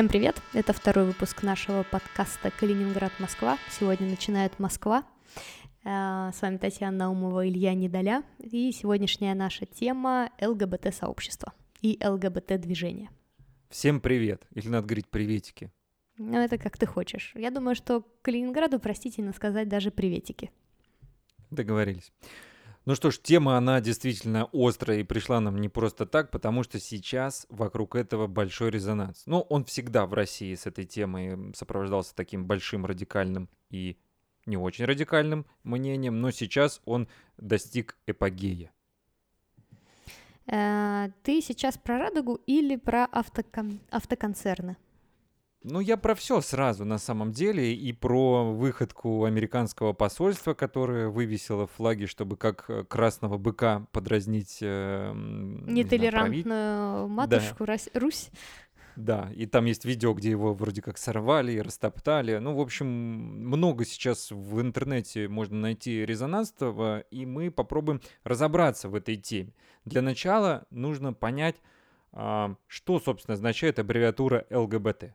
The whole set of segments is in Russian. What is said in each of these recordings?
Всем привет! Это второй выпуск нашего подкаста «Калининград-Москва». Сегодня начинает Москва. Э, с вами Татьяна Наумова, Илья Недоля. И сегодняшняя наша тема — ЛГБТ-сообщество и ЛГБТ-движение. Всем привет! Или надо говорить приветики? Ну, это как ты хочешь. Я думаю, что Калининграду простительно сказать даже приветики. Договорились. Ну что ж, тема, она действительно острая и пришла нам не просто так, потому что сейчас вокруг этого большой резонанс. Ну, он всегда в России с этой темой сопровождался таким большим радикальным и не очень радикальным мнением, но сейчас он достиг эпогея. Э, ты сейчас про радугу или про автокон... автоконцерны? Ну, я про все сразу на самом деле. И про выходку американского посольства, которое вывесило флаги, чтобы как э, красного быка подразнить... Э, Нетолерантную не матушку да. Русь. Да, и там есть видео, где его вроде как сорвали и растоптали. Ну, в общем, много сейчас в интернете можно найти резонансного, и мы попробуем разобраться в этой теме. Для начала нужно понять, а, что, собственно, означает аббревиатура ЛГБТ.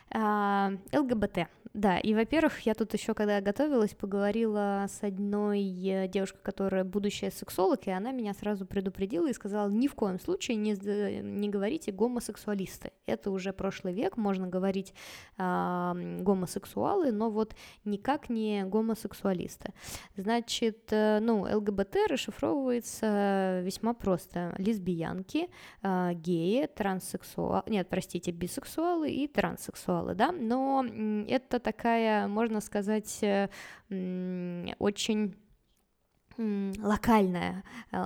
А, ЛГБТ, да. И, во-первых, я тут еще, когда готовилась, поговорила с одной э, девушкой, которая будущая сексолог, и она меня сразу предупредила и сказала, ни в коем случае не, не говорите гомосексуалисты. Это уже прошлый век, можно говорить а, гомосексуалы, но вот никак не гомосексуалисты. Значит, э, ну, ЛГБТ расшифровывается весьма просто. Лесбиянки, а, геи, транссексуалы, нет, простите, бисексуалы и транссексуалы делала, да, но это такая, можно сказать, э, очень локальное, э,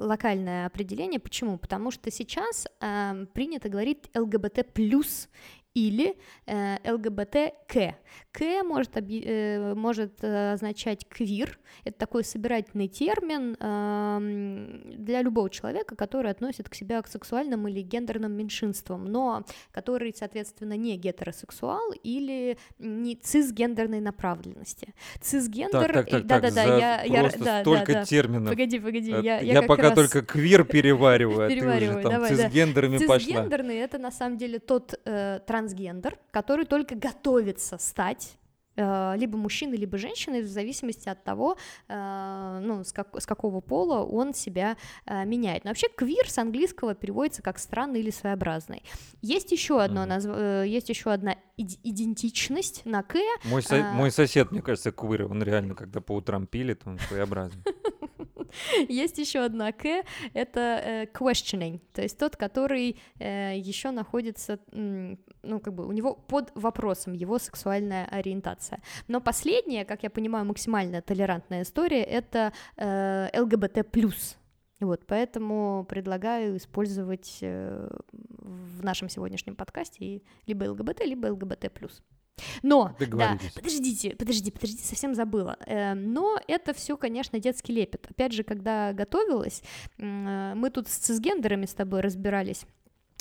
локальное определение. Почему? Потому что сейчас э, принято говорить ЛГБТ плюс или э, ЛГБТК. К может, э, может означать квир, это такой собирательный термин э, для любого человека, который относит к себе к сексуальным или гендерным меньшинствам, но который, соответственно, не гетеросексуал или не цисгендерной направленности. Цисгендер... Так, так, так, да-да-да, я, я, да, столько да, да. терминов. Погоди, погоди, я, я, я, я пока раз... только квир перевариваю, а ты уже там давай, цисгендерами да. пошла. Цисгендерный — это на самом деле тот э, трансгендер, который только готовится стать э, либо мужчиной, либо женщиной, в зависимости от того, э, ну, с, как, с какого пола он себя э, меняет. Но вообще квир с английского переводится как странный или своеобразный. Есть еще одно, mm-hmm. назв... есть еще одна идентичность на к. Мой, со... а... мой сосед, мне кажется, квир, он реально, когда по утрам пилит, он своеобразный. Есть еще одна К, это э, questioning, то есть тот, который э, еще находится, ну, как бы у него под вопросом его сексуальная ориентация. Но последняя, как я понимаю, максимально толерантная история, это э, ЛГБТ+. Вот, поэтому предлагаю использовать в нашем сегодняшнем подкасте либо ЛГБТ, либо ЛГБТ+. Но, да, подождите, подожди, подожди, совсем забыла. Э, но это все, конечно, детский лепет. Опять же, когда готовилась, мы тут с цисгендерами с тобой разбирались.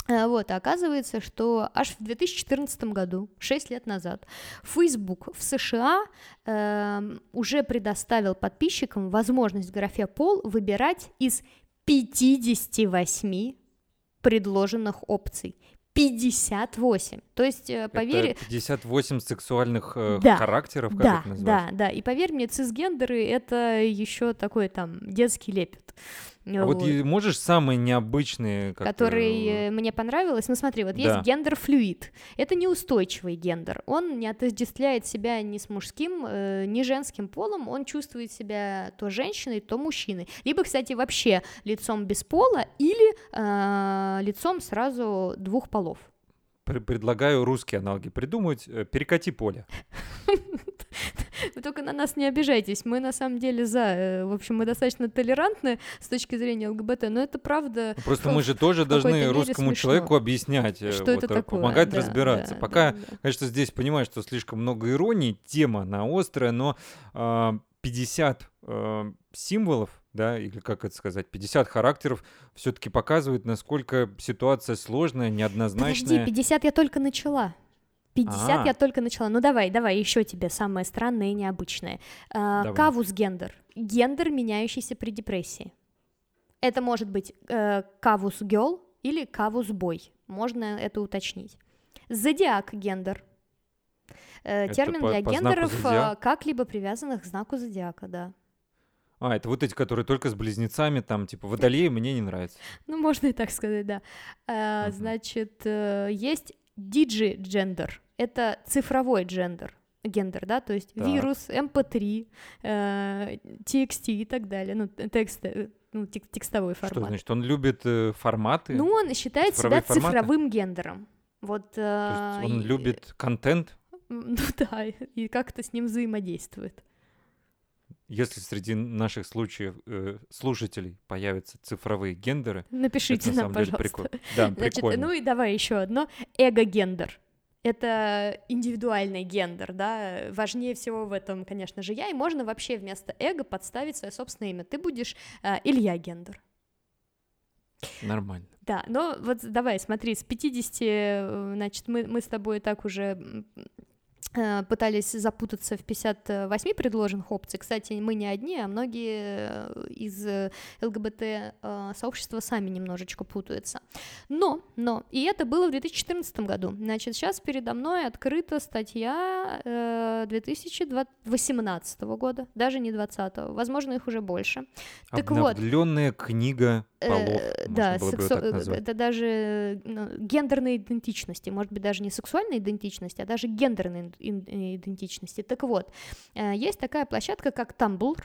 Э, вот, оказывается, что аж в 2014 году, 6 лет назад, Facebook в США э, уже предоставил подписчикам возможность в графе пол выбирать из 58 предложенных опций. 58. То есть, э, поверь... Это 58 сексуальных э, да, характеров, как да, это называется? Да, да, и поверь мне, цисгендеры — это еще такой там детский лепет. А вот, вот можешь самые необычные, который э, мне понравилось. Ну смотри, вот да. есть гендер флюид. Это неустойчивый гендер. Он не отождествляет себя ни с мужским, э, ни женским полом. Он чувствует себя то женщиной, то мужчиной. Либо, кстати, вообще лицом без пола или э, лицом сразу двух полов. Предлагаю русские аналоги придумать. Э, перекати поле. Вы только на нас не обижайтесь, мы на самом деле за. Э, в общем, мы достаточно толерантны с точки зрения ЛГБТ, но это правда. Ну, просто мы же тоже должны русскому человеку объяснять, э, что это такое, помогать разбираться. Пока, конечно, здесь понимаю, что слишком много иронии, тема она острая, но 50 а, символов да, или как это сказать, 50 характеров все-таки показывает, насколько ситуация сложная, неоднозначная. Подожди, 50 я только начала. 50 А-а-а. я только начала. Ну давай, давай, еще тебе самое странное и необычное. А, кавус гендер. Гендер, меняющийся при депрессии. Это может быть э, кавус гел или кавус бой. Можно это уточнить. Зодиак гендер. Э, термин по- для по гендеров, а, как-либо привязанных к знаку зодиака, да. А, это вот эти, которые только с близнецами, там, типа, водолеи мне не нравится. Ну, можно и так сказать, да. Мгм. Значит, э, есть digi-gender. Это цифровой gender. Гендер, да, то есть Так. вирус, MP3, э, TXT и так далее, ну, текст, э, ну, тек- текстовой Что формат. значит? Он любит э, форматы? Ну, он считает себя форматы? цифровым гендером. Вот, То э, есть он и- любит контент? Ну да, и как-то с ним взаимодействует. Если среди наших случаев э, слушателей появятся цифровые гендеры, это Напишите на нам, самом деле пожалуйста. прикольно. Да, Значит, прикольно. ну и давай еще одно. Эго-гендер. Это индивидуальный гендер, да, важнее всего в этом, конечно же, я, и можно вообще вместо эго подставить свое собственное имя. Ты будешь э, Илья Гендер. Нормально. Да, но вот давай, смотри, с 50, э, значит, мы, мы с тобой так уже пытались запутаться в 58 предложенных опций. Кстати, мы не одни, а многие э, из э, ЛГБТ-сообщества сами немножечко путаются. Но, но, и это было в 2014 году. Значит, сейчас передо мной открыта статья э, 2018 года, даже не 20 возможно, их уже больше. Так вот. Обновленная книга полов, Э, да, сексу- назвать. это даже ну, гендерной идентичности, может быть, даже не сексуальной идентичности, а даже гендерной идентичности. Так вот, э, есть такая площадка, как Tumblr.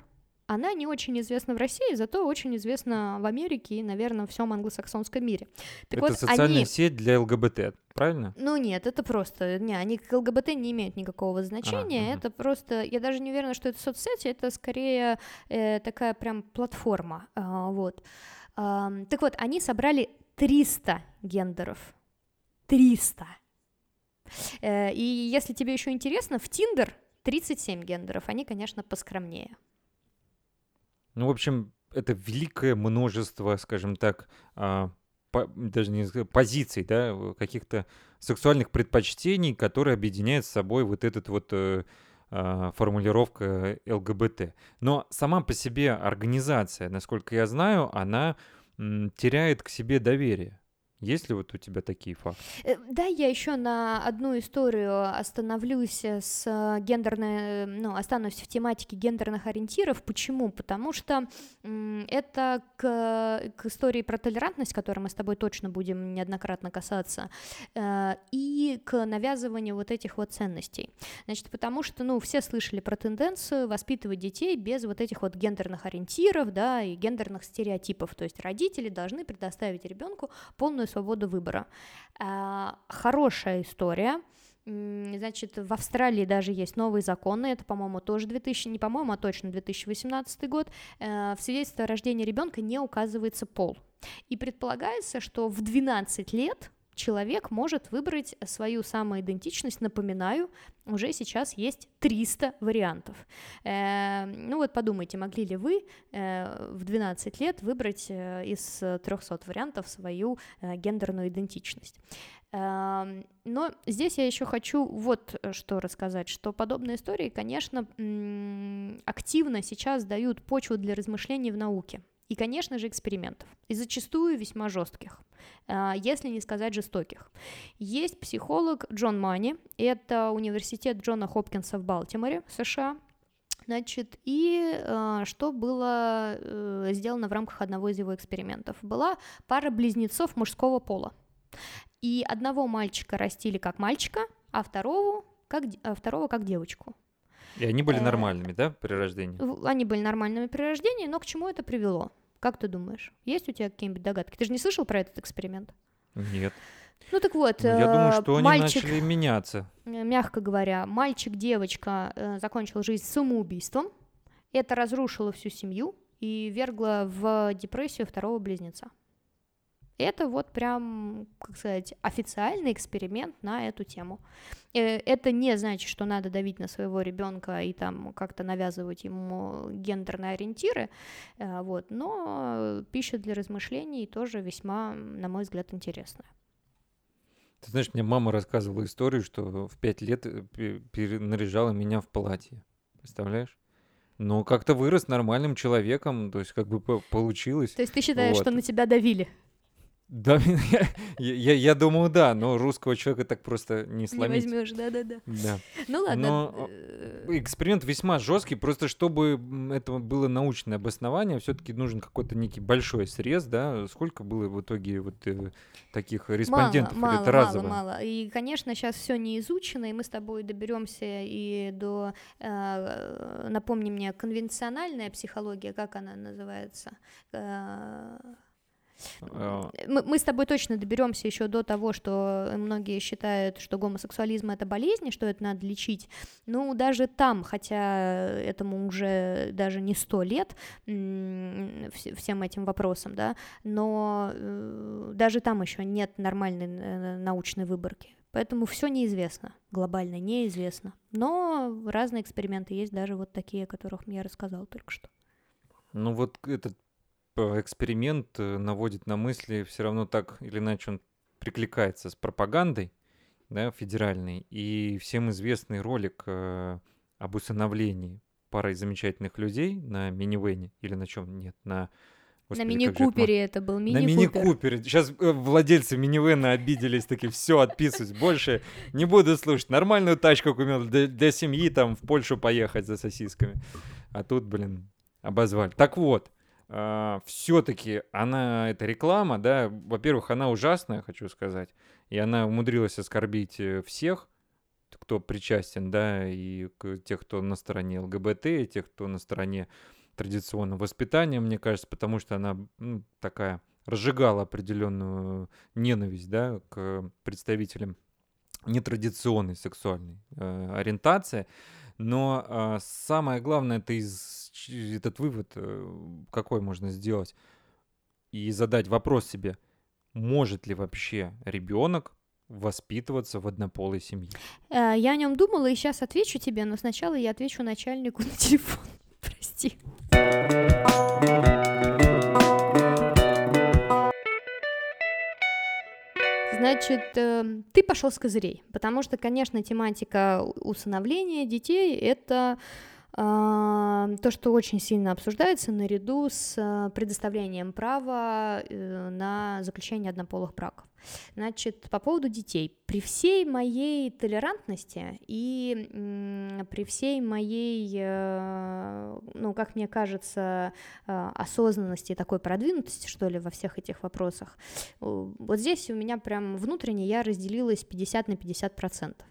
Она не очень известна в России, зато очень известна в Америке и, наверное, всем англосаксонском мире. Так Это вот, социальная они... сеть для ЛГБТ, правильно? Ну нет, это просто, не, они к ЛГБТ не имеют никакого значения, мгм. это просто, я даже не уверена, что это соцсети, это скорее э, такая прям платформа, а, вот. Так вот, они собрали 300 гендеров, 300. Э, и если тебе еще интересно, в Тиндер 37 гендеров, они, конечно, поскромнее. Ну, в общем, это великое множество, скажем так, а, по- даже не позиций, да, каких-то сексуальных предпочтений, которые объединяют с собой вот этот вот э, формулировка ЛГБТ. Но сама по себе организация, насколько я знаю, она теряет к себе доверие. Есть ли вот у тебя такие факты? Э, Да, я еще на одну историю остановлюсь э, с э, гендерной, ну, останусь в тематике гендерных ориентиров. Почему? Потому что это к, к истории про толерантность, которой мы с тобой точно будем неоднократно касаться, и к навязыванию вот этих вот ценностей. Значит, потому что, ну, все слышали про тенденцию воспитывать детей без вот этих вот гендерных ориентиров, да, и гендерных стереотипов. То есть родители должны предоставить ребенку полную свободу выбора. А, Хорошая история. Значит, в Австралии даже есть новые законы, это, по-моему, тоже 2000, не по-моему, а точно 2018 год. Э, В свидетельстве о рождении ребенка не указывается пол. И предполагается, что в 12 лет человек может выбрать свою самоидентичность. Напоминаю, уже сейчас есть 300 вариантов. Э, ну вот подумайте, могли ли вы э, в 12 лет выбрать э, из 300 вариантов свою э, гендерную идентичность? Эм, Но здесь я еще хочу вот э, что рассказать, что подобные истории, конечно, активно сейчас дают почву для размышлений в науке. И, конечно же, экспериментов. И зачастую весьма жестких, э, если не сказать жестоких. Есть психолог Джон Мани, это университет Джона Хопкинса в Балтиморе, США. Значит, и э, что было э, сделано в рамках одного из его экспериментов? Была пара близнецов мужского пола. И одного мальчика растили как мальчика, а второго как, а второго как девочку. И они были Э, нормальными, да, при рождении? Они были нормальными при рождении, но к чему это привело? Как ты думаешь? Есть у тебя какие-нибудь догадки? Ты же не слышал про этот эксперимент? Нет. Ну так вот, Ну, я думаю, э, что они мальчик, начали меняться. э, мягко говоря, мальчик-девочка закончил жизнь самоубийством. Это разрушило всю семью и вергло в депрессию второго близнеца. Это вот прям, как сказать, официальный эксперимент на эту тему. Э, Это не значит, что надо давить на своего ребенка и там как-то навязывать ему гендерные ориентиры, э, вот, но пища для размышлений тоже весьма, на мой взгляд, интересная. Ты знаешь, мне мама рассказывала историю, что в пять лет э, пе- перенаряжала меня в платье. Представляешь? Но как-то вырос нормальным человеком, то есть как бы по- получилось. То есть ты считаешь, Вот. что на тебя давили? Да, я, я, я думаю, да, но русского человека так просто не Не сломить. возьмешь, да-да-да. Да. Ну ладно. Но, э, Эксперимент весьма жесткий, просто чтобы это было научное обоснование, все-таки нужен какой-то некий большой срез, да? Сколько было в итоге вот э, таких респондентов? Мало, Или мало, это мало, разово? мало. И, конечно, сейчас все не изучено, и мы с тобой доберемся и до, э, напомни мне, конвенциональная психология, как она называется? Э, Мы, мы с тобой точно доберемся еще до того, что многие считают, что гомосексуализм это болезнь, и что это надо лечить. Ну, даже там, хотя этому уже даже не сто лет, всем этим вопросам, да, но э, даже там еще нет нормальной э, научной выборки. Поэтому все неизвестно, глобально неизвестно. Но разные эксперименты есть, даже вот такие, о которых я рассказал только что. Ну вот этот э, эксперимент э, наводит на мысли, все равно так или иначе он прикликается с пропагандой, да, федеральной, и всем известный ролик э, об усыновлении парой замечательных людей на минивэне или на чем нет, на господи, На же это мини-купере это был На мини-купер. мини-купере. Сейчас владельцы минивэна обиделись, такие, все, отписываюсь, больше не буду слушать. Нормальную тачку купил для, для семьи, там, в Польшу поехать за сосисками. А тут, блин, обозвали. Так вот, все-таки она, эта реклама, да, во-первых, она ужасная, хочу сказать, и она умудрилась оскорбить э, всех, кто причастен, да, и тех, кто на стороне ЛГБТ, и тех, кто на стороне традиционного воспитания, мне кажется, потому что она ну, такая разжигала определенную ненависть, да, к представителям нетрадиционной сексуальной э, ориентации. Но э, самое главное, это из, этот вывод э, какой можно сделать и задать вопрос себе, может ли вообще ребенок воспитываться в однополой семье? Э, Я о нем думала и сейчас отвечу тебе, но сначала я отвечу начальнику на телефон. Прости. Значит, эм, ты пошел с козырей, потому что, конечно, тематика усыновления детей это то, что очень сильно обсуждается наряду с а, предоставлением права э, на заключение однополых браков. Значит, по поводу детей. При всей моей толерантности и при всей моей, э, ну, как мне кажется, э, осознанности, такой продвинутости, что ли, во всех этих вопросах, вот здесь у меня прям внутренне я разделилась 50 на 50 процентов.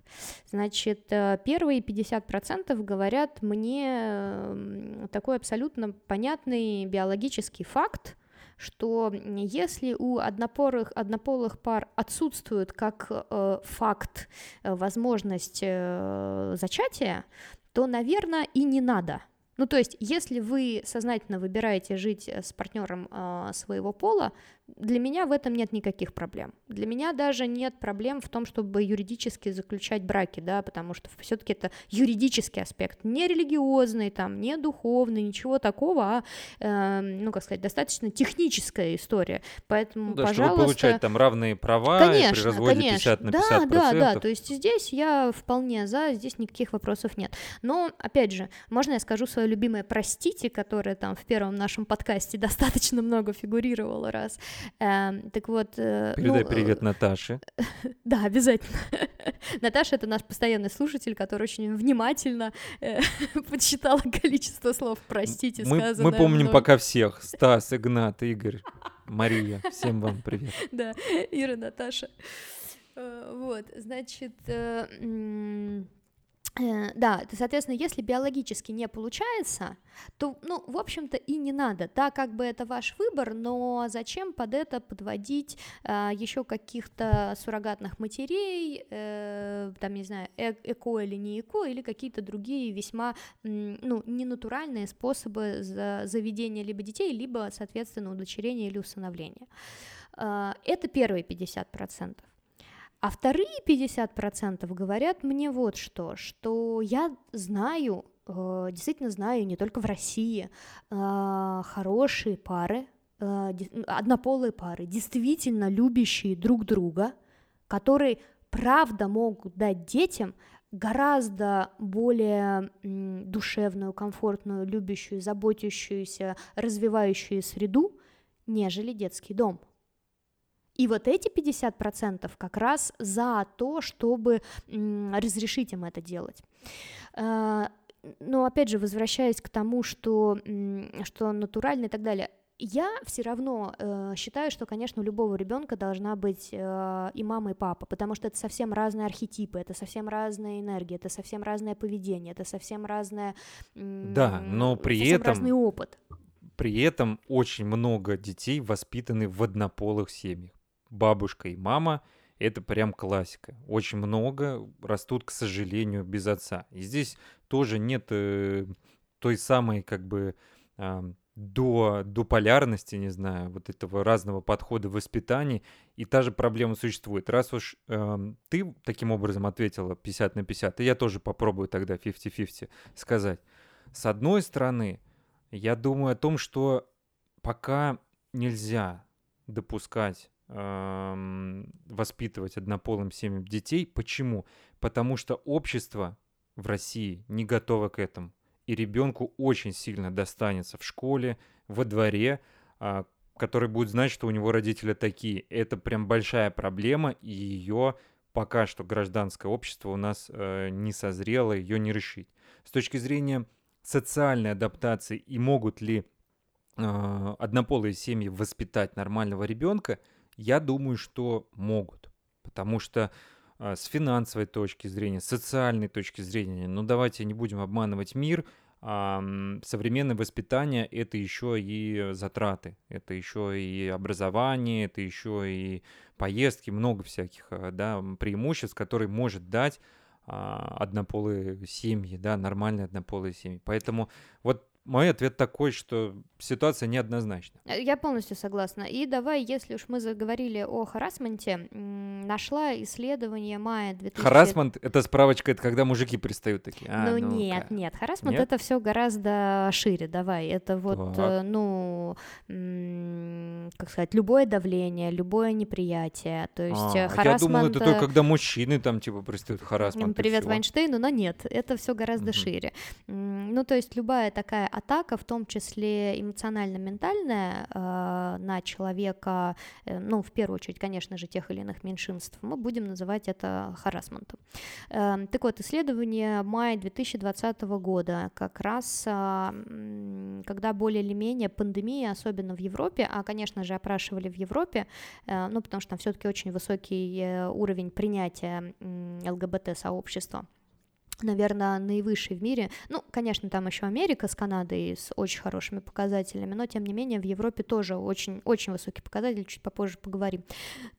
Значит, первые 50 процентов говорят мне м, такой абсолютно понятный биологический факт, что если у однопорых, однополых пар отсутствует как э, факт э, возможность э, зачатия, то, наверное, и не надо. Ну, то есть, если вы сознательно выбираете жить э, с партнером э, своего пола, для меня в этом нет никаких проблем. Для меня даже нет проблем в том, чтобы юридически заключать браки, да, потому что все-таки это юридический аспект, не религиозный, там, не духовный, ничего такого, а, э, ну, как сказать, достаточно техническая история. Поэтому, Ну да, пожалуйста, чтобы получать там равные права и при Конечно, разводе конечно. 50 на да, 50 да, да. То есть здесь я вполне за, здесь никаких вопросов нет. Но, опять же, можно я скажу свое любимое «простите», которое там в первом нашем подкасте достаточно много фигурировало раз. Эм, так вот... э, Передай ну, привет Наташе. э, Да, обязательно. Наташа — это наш постоянный слушатель, который очень внимательно э, подсчитала количество слов «простите», Мы, мы помним мной. пока всех. Стас, Игнат, Игорь, Мария. Всем вам привет. Да, Ира, Наташа. Вот, значит, да, то, соответственно, если биологически не получается, то, ну, в общем-то, и не надо. Да, как бы это ваш выбор, но зачем под это подводить еще каких-то суррогатных матерей, э, там, не знаю, э- эко или не эко, или какие-то другие весьма, ну, ненатуральные способы за- заведения либо детей, либо, соответственно, удочерения или усыновления. А, Это первые 50%. А вторые 50% говорят мне вот что, что я знаю, э, действительно знаю, не только в России, э, хорошие пары, э, однополые пары, действительно любящие друг друга, которые правда могут дать детям гораздо более душевную, комфортную, любящую, заботящуюся, развивающую среду, нежели детский дом. И вот эти 50% как раз за то, чтобы разрешить им это делать. Э, но опять же, возвращаясь к тому, что, что натурально и так далее, я все равно э, считаю, что, конечно, у любого ребенка должна быть э, и мама, и папа, потому что это совсем разные архетипы, это совсем разная энергия, это совсем разное поведение, это совсем разное... Э, да, но при этом... разный опыт. При этом очень много детей воспитаны в однополых семьях. Бабушка и мама — это прям классика. Очень много растут, к сожалению, без отца. И здесь тоже нет э, той самой, как бы, э, до, до полярности, не знаю, вот этого разного подхода в воспитании, и та же проблема существует. Раз уж э, ты таким образом ответила 50 на 50, и я тоже попробую тогда 50-50 сказать. С одной стороны, я думаю о том, что пока нельзя допускать воспитывать однополым семьям детей. Почему? Потому что общество в России не готово к этому и ребенку очень сильно достанется в школе, во дворе, а, который будет знать, что у него родители такие. Это прям большая проблема, и ее пока что гражданское общество у нас э, не созрело, ее не решить. С точки зрения социальной адаптации и могут ли э, однополые семьи воспитать нормального ребенка, я думаю, что могут. Потому что а, с финансовой точки зрения, с социальной точки зрения. Ну давайте не будем обманывать мир. Современное воспитание — это еще и затраты, это еще и образование, это еще и поездки, много всяких а, да, преимуществ, которые может дать однополые семьи, да, нормальные однополые семьи. Поэтому вот мой ответ такой, что ситуация неоднозначна. Э, я полностью согласна. И давай, если уж мы заговорили о харасменте, нашла исследование мая 2000... Харасмент — это справочка, это когда мужики пристают такие. А, ну, ну нет, нет, харасмент — это все гораздо шире, давай. Это вот, так. Э, ну, как сказать, любое давление, любое неприятие. То есть а, харасмент... Я думал, это только когда мужчины там типа пристают харасмент. Привет Вайнштейну, но нет, это все гораздо угу. шире. Ну, то есть любая такая атака, в том числе эмоционально-ментальная, э, на человека, э, ну, в первую очередь, конечно же, тех или иных меньшинств, мы будем называть это харасментом. Э, так вот, исследование мая 2020 года, как раз э, когда более или менее пандемия, особенно в Европе, а, конечно же, опрашивали в Европе, э, ну, потому что там все-таки очень высокий уровень принятия ЛГБТ-сообщества, наверное, наивысший в мире. Ну, конечно, там еще Америка с Канадой с очень хорошими показателями, но тем не менее в Европе тоже очень, очень высокий показатель, чуть попозже поговорим.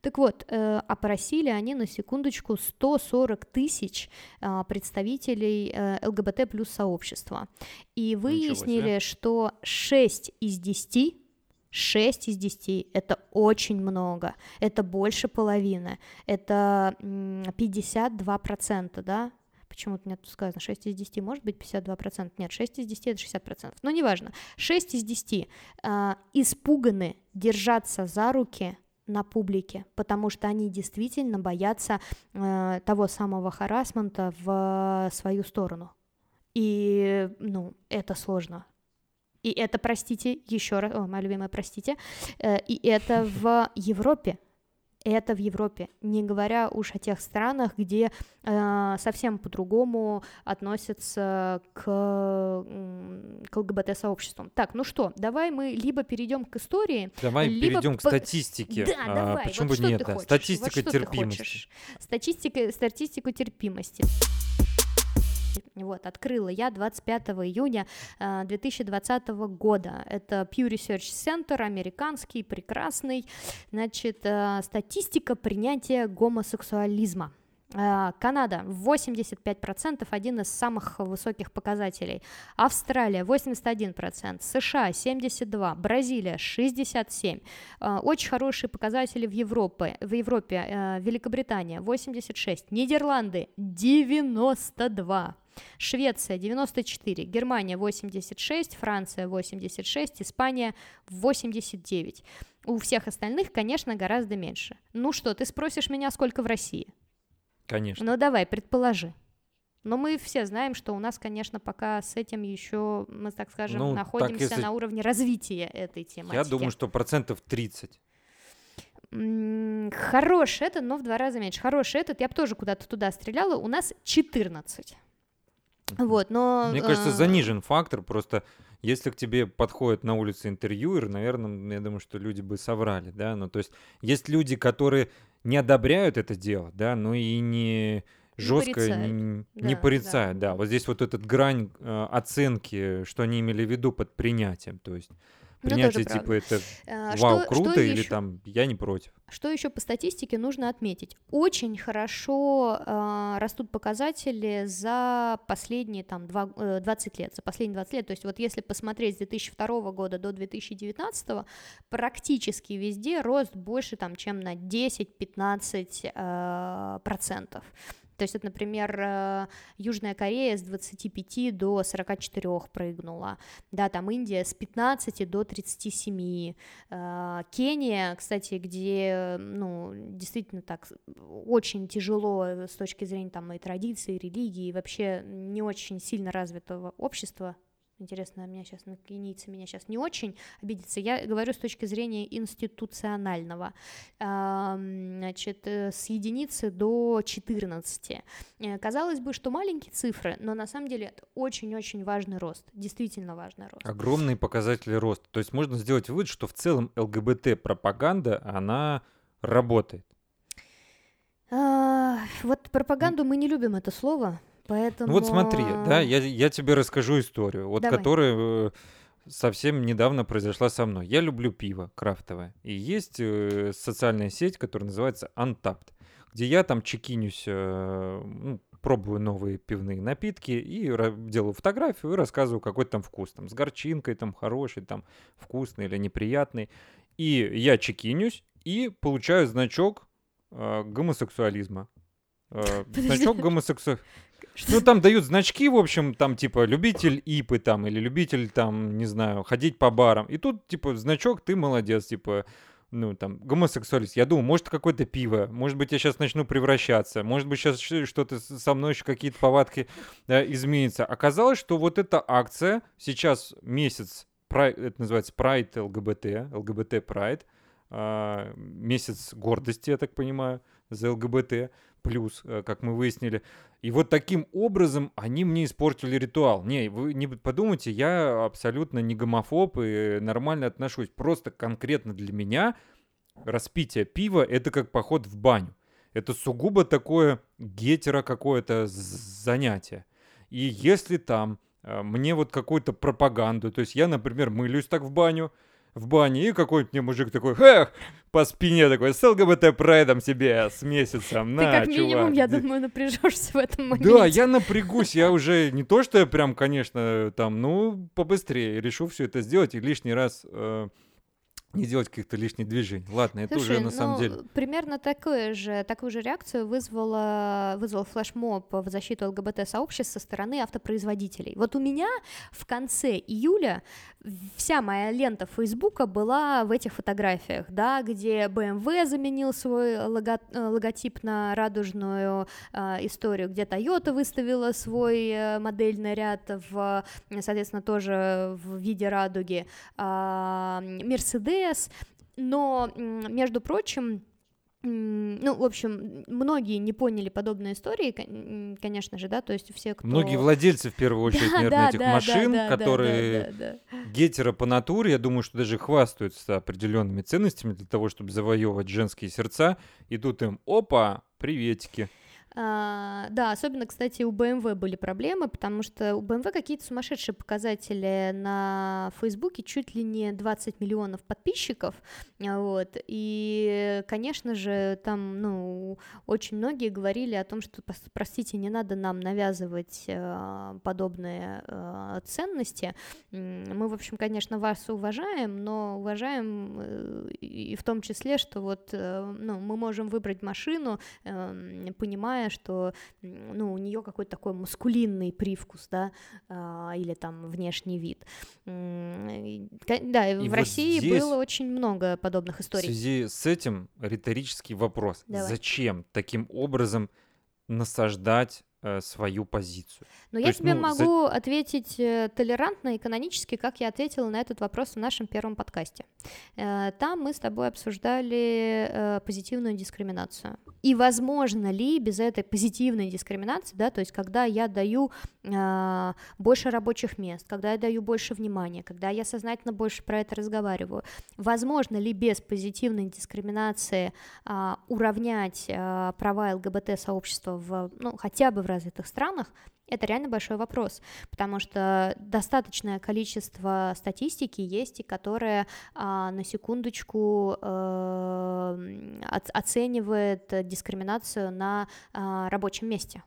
Так вот, э, опросили они на секундочку 140 тысяч э, представителей э, ЛГБТ плюс сообщества. И выяснили, что 6 из 10 6 из 10 — это очень много, это больше половины, это 52%, да, почему-то нет сказано 6 из 10, может быть 52%, нет, 6 из 10 это 60%, но неважно, 6 из 10 э, испуганы держаться за руки на публике, потому что они действительно боятся э, того самого харасмента в свою сторону. И, ну, это сложно. И это, простите, еще раз, о, моя любимая, простите, э, и это в Европе, это в Европе, не говоря уж о тех странах, где э, совсем по-другому относятся к, к ЛГБТ-сообществам. Так, ну что, давай мы либо перейдем к истории, давай либо перейдем к статистике. Да, а, давай. Почему вот бы нет? Статистика вот терпимости. Статистика, статистику терпимости. Вот, открыла я 25 июня 2020 э, года. Это Pew Research Center, американский, прекрасный. Значит, э, статистика принятия гомосексуализма. Э, Канада 85%, один из самых высоких показателей. Австралия 81%, США 72%, Бразилия 67%. Очень хорошие показатели в Европе. В Европе Великобритания 86%, Нидерланды 92%. Швеция 94, Германия 86, Франция 86, Испания 89. У всех остальных, конечно, гораздо меньше. Ну что, ты спросишь меня, сколько в России? Конечно. Ну давай, предположи. Но мы все знаем, что у нас, конечно, пока с этим еще, мы так скажем, ну, находимся так если... на уровне развития этой тематики. Я думаю, что процентов 30. Хороший этот, но в два раза меньше. Хороший этот, я бы тоже куда-то туда стреляла, у нас 14. Вот, но... Мне кажется, э, занижен фактор, просто если к тебе подходит на улице интервьюер, наверное, я думаю, что люди бы соврали, да, ну, то есть есть люди, которые не одобряют это дело, да, но и не жестко порицают. не, Да, не да. порицают, да. Вот здесь вот этот грань э, оценки, что они имели в виду под принятием, то есть принятие правда. типа это э, вау, что- круто что или ещё- там я не против. Что еще по статистике нужно отметить? Очень хорошо э, растут показатели за последние там, два, э, 20 лет, за последние 20 лет. То есть вот если посмотреть с 2002 года до 2019, практически везде рост больше, там, чем на 10-15 э, процентов. То есть, это, например, э, Южная Корея с 25 до 44 прыгнула, да, там Индия с 15 до 37, э, Кения, кстати, где, ну, действительно так очень тяжело с точки зрения там и традиций, и религии, и вообще не очень сильно развитого общества. Интересно, меня сейчас на кенийцы меня сейчас не очень обидится. Я говорю с точки зрения институционального. Значит, э, с единицы до 14. Э, Казалось бы, что маленькие цифры, но на самом деле это очень-очень важный рост, действительно важный рост. Огромные показатели роста. То есть можно сделать вывод, что в целом ЛГБТ-пропаганда, она работает. А, Вот пропаганду мы не любим это слово, поэтому... Ну вот смотри, да, я, я тебе расскажу историю, вот Давай. которая э, совсем недавно произошла со мной. Я люблю пиво крафтовое. И есть э, социальная сеть, которая называется Untapped, где я там чекинюсь, э, ну, пробую новые пивные напитки и делаю фотографию и рассказываю, какой там вкус. Там с горчинкой, там хороший, там вкусный или неприятный. И я чекинюсь и получаю значок э, гомосексуализма. Э, значок гомосексуализма. Ну, там дают значки, в общем, там, типа, любитель ипы, там, или любитель, там, не знаю, ходить по барам. И тут, типа, значок, ты молодец, типа, ну, там, гомосексуалист. Я думаю, может, какое-то пиво, может быть, я сейчас начну превращаться, может быть, сейчас что-то со мной еще какие-то повадки да, изменятся. Оказалось, что вот эта акция, сейчас месяц, это называется Pride ЛГБТ, ЛГБТ Pride, а, месяц гордости, я так понимаю, за ЛГБТ, плюс, э, как мы выяснили. И вот таким образом они мне испортили ритуал. Не, вы не подумайте, я абсолютно не гомофоб и нормально отношусь. Просто конкретно для меня распитие пива — это как поход в баню. Это сугубо такое гетеро какое-то занятие. И если там э, мне вот какую-то пропаганду, то есть я, например, мылюсь так в баню, в бане, и какой-нибудь мне мужик такой, эх, по спине такой, с ЛГБТ прайдом себе, с месяцем, Ты на, как минимум, чувак, я д- думаю, напряжешься в этом моменте. да, я напрягусь, я уже не то, что я прям, конечно, там, ну, побыстрее решу все это сделать и лишний раз э, не делать каких-то лишних движений. Ладно, это Слушай, уже на самом ну, деле. примерно такое же, такую же реакцию вызвала, вызвал флешмоб в защиту ЛГБТ-сообществ со стороны автопроизводителей. Вот у меня в конце июля вся моя лента Фейсбука была в этих фотографиях, да, где BMW заменил свой лого- э, логотип на радужную э, историю, где Toyota выставила свой э, модельный ряд в, соответственно, тоже в виде радуги, а, Mercedes, но, м, между прочим, ну, в общем, многие не поняли подобные истории, конечно же, да, то есть все, кто... Многие владельцы, в первую очередь, Да, наверное, да, этих да, да, машин, да, да, которые да, да, да. гетеро по натуре, я думаю, что даже хвастаются определенными ценностями для того, чтобы завоевывать женские сердца. И тут им, опа, приветики. А, да, особенно, кстати, у BMW были проблемы, потому что у BMW какие-то сумасшедшие показатели на Фейсбуке, чуть ли не 20 миллионов подписчиков, а, вот, и, конечно же, там, ну, очень многие говорили о том, что, простите, не надо нам навязывать э, подобные ценности, мы, в общем, конечно, вас уважаем, но уважаем э, и в том числе, что вот, э, ну, мы можем выбрать машину, эм, понимая, что ну, у нее какой-то такой мускулинный привкус, да, а, или там внешний вид. Да, и в вот России было очень много подобных В историй. связи с этим риторический вопрос. Давай. Зачем таким образом насаждать свою позицию. Но я есть, тебе ну, могу за... ответить э, толерантно и канонически, как я ответила на этот вопрос в нашем первом подкасте. Э, там мы с тобой обсуждали э, позитивную дискриминацию. И возможно ли без этой позитивной дискриминации, да, то есть когда я даю э, больше рабочих мест, когда я даю больше внимания, когда я сознательно больше про это разговариваю, возможно ли без позитивной дискриминации э, уравнять э, права ЛГБТ-сообщества в, ну, хотя бы в развитых странах, это реально большой вопрос, потому что достаточное количество статистики есть, которая а, на секундочку а, оценивает дискриминацию на а, рабочем месте.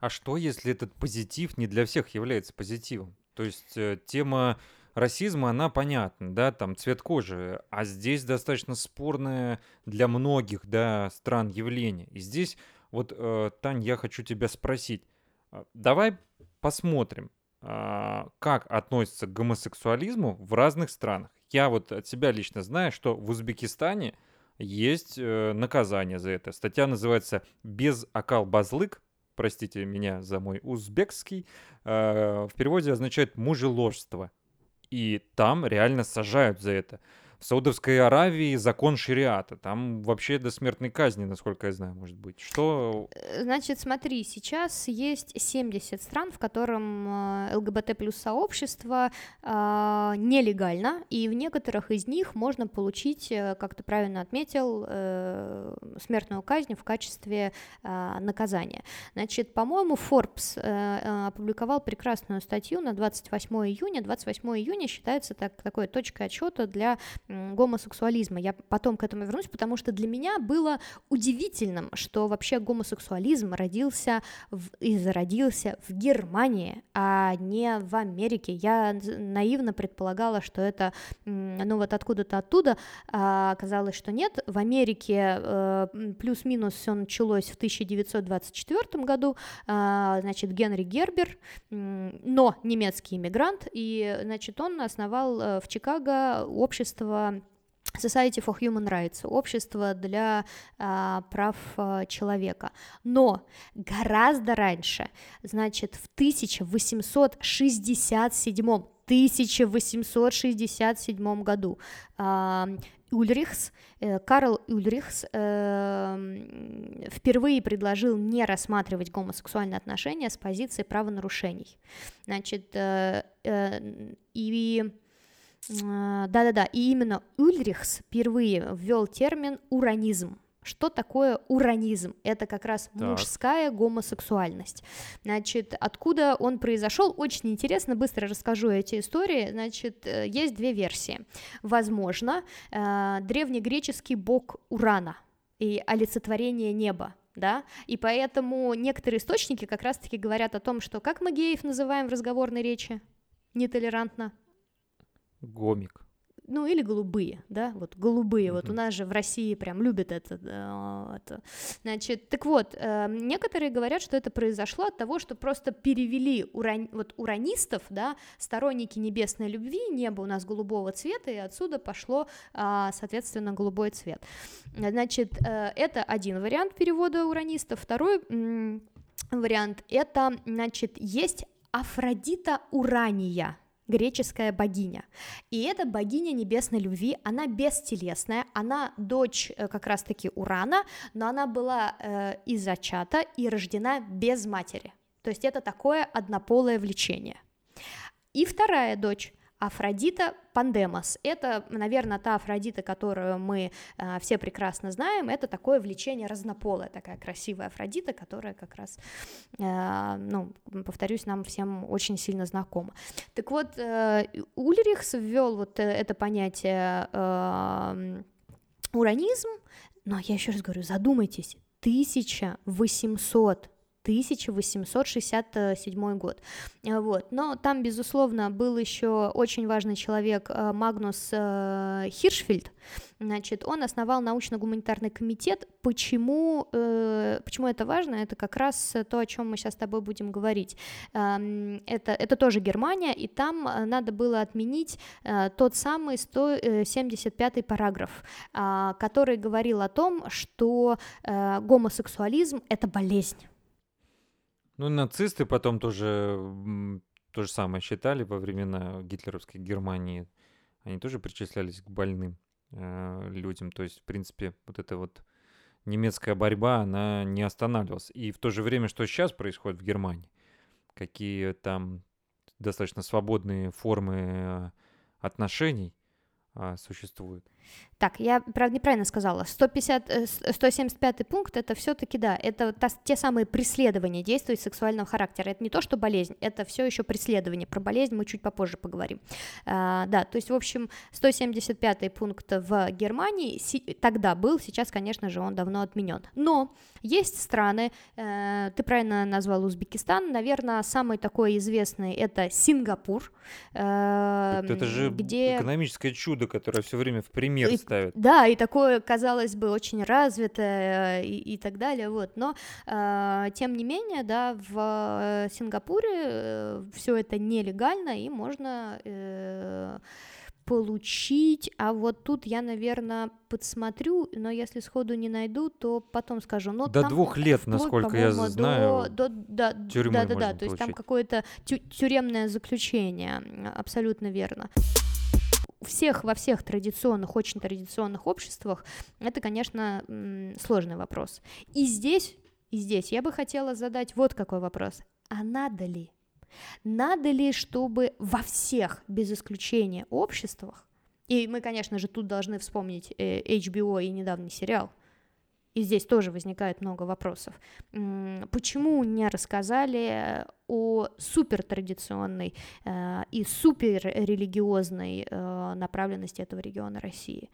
А что, если этот позитив не для всех является позитивом? То есть э, тема расизма, она понятна, да, там цвет кожи, а здесь достаточно спорное для многих, да, стран явление. И здесь вот, э, Тань, я хочу тебя спросить, а, давай посмотрим, а, как относится к гомосексуализму в разных странах. Я вот от себя лично знаю, что в Узбекистане есть э, наказание за это. Статья называется «Без акал базлык», простите меня за мой узбекский, э, в переводе означает «мужеложство». И там реально сажают за это. В Саудовской Аравии закон шариата. Там вообще до смертной казни, насколько я знаю, может быть. Что... Э, значит, смотри, сейчас есть 70 стран, в котором э, ЛГБТ плюс сообщество э, нелегально, и в некоторых из них можно получить, э, как ты правильно отметил, э, смертную казнь в качестве э, наказания. Значит, по-моему, Forbes э, опубликовал прекрасную статью на 28 июня. 28 июня считается так, такой точкой отчета для гомосексуализма. Я потом к этому вернусь, потому что для меня было удивительным, что вообще гомосексуализм родился в, и зародился в Германии, а не в Америке. Я наивно предполагала, что это, ну вот откуда-то оттуда, а оказалось, что нет. В Америке э, плюс-минус все началось в 1924 году, э, значит, Генри Гербер, но немецкий иммигрант, и, значит, он основал э, в Чикаго общество Society for Human Rights, общество для а, прав а, человека. Но гораздо раньше, значит, в 1867 1867 году а, Ульрихс, э, Карл Ульрихс э, впервые предложил не рассматривать гомосексуальные отношения с позиции правонарушений. Значит, э, э, и да-да-да, и именно Ульрихс впервые ввел термин уранизм. Что такое уранизм? Это как раз так. мужская гомосексуальность. Значит, откуда он произошел? Очень интересно, быстро расскажу эти истории. Значит, э, есть две версии. Возможно, э, древнегреческий бог Урана и олицетворение неба, да, и поэтому некоторые источники как раз-таки говорят о том, что как мы геев называем в разговорной речи нетолерантно, Гомик. Ну, или голубые, да, вот голубые, mm-hmm. вот у нас же в России прям любят это, это. Значит, так вот, э, некоторые говорят, что это произошло от того, что просто перевели уран, вот уранистов, да, сторонники небесной любви, небо у нас голубого цвета, и отсюда пошло, э, соответственно, голубой цвет. Значит, э, это один вариант перевода уранистов, второй вариант, это, значит, есть Афродита Урания, греческая богиня. И эта богиня небесной любви, она бестелесная, она дочь э, как раз-таки Урана, но она была э, и зачата, и рождена без матери. То есть это такое однополое влечение. И вторая дочь Афродита Пандемос. Это, наверное, та Афродита, которую мы э, все прекрасно знаем. Это такое влечение разнополое, такая красивая Афродита, которая как раз, э, ну, повторюсь, нам всем очень сильно знакома. Так вот, э, Ульрихс ввел вот э, это понятие э, уранизм, но я еще раз говорю, задумайтесь, 1800 1867 год. Э, вот. Но там, безусловно, был еще очень важный человек э, Магнус э, Хиршфельд. Значит, он основал научно-гуманитарный комитет. Почему, почему это важно? Это как раз то, о чем мы сейчас с тобой будем говорить. Эм, это, это тоже Германия, и там надо было отменить тот самый 175 параграф, который говорил о том, что гомосексуализм — это болезнь Ну, нацисты потом тоже то же самое считали во времена гитлеровской Германии. Они тоже причислялись к больным э, людям. То есть, в принципе, вот эта вот немецкая борьба, она не останавливалась. И в то же время, что сейчас происходит в Германии, какие там достаточно свободные формы э, отношений а, существуют. Так, я, правда, неправильно сказала. 150, 175 э, пункт это все-таки, да, это та, те самые преследования действий сексуального характера. Это не то, что болезнь, это все еще преследование. Про болезнь мы чуть попозже поговорим. А, да, то есть, в общем, 175 пункт в Германии си, тогда был, сейчас, конечно же, он давно отменен. Но есть страны, э, ты правильно назвал Узбекистан, наверное, самый такой известный это Сингапур. Э, это же где... экономическое чудо, которое все время в пример и, ставят. Да, и такое, казалось бы, очень развитое и, и так далее, вот, но э, тем не менее, да, в Сингапуре э, все это нелегально, и можно э, получить, а вот тут я, наверное, подсмотрю, но если сходу не найду, то потом скажу. Но до двух лет, вплоть, насколько я знаю, до, до, да, да, да, да, то есть там какое-то тю тюремное заключение, абсолютно верно всех во всех традиционных, очень традиционных обществах, это, конечно, сложный вопрос. И здесь, и здесь я бы хотела задать вот какой вопрос. А надо ли? Надо ли, чтобы во всех, без исключения, обществах, и мы, конечно же, тут должны вспомнить э, HBO и недавний сериал, и здесь тоже возникает много вопросов. Почему не рассказали о супертрадиционной э, и суперрелигиозной э, направленности этого региона России?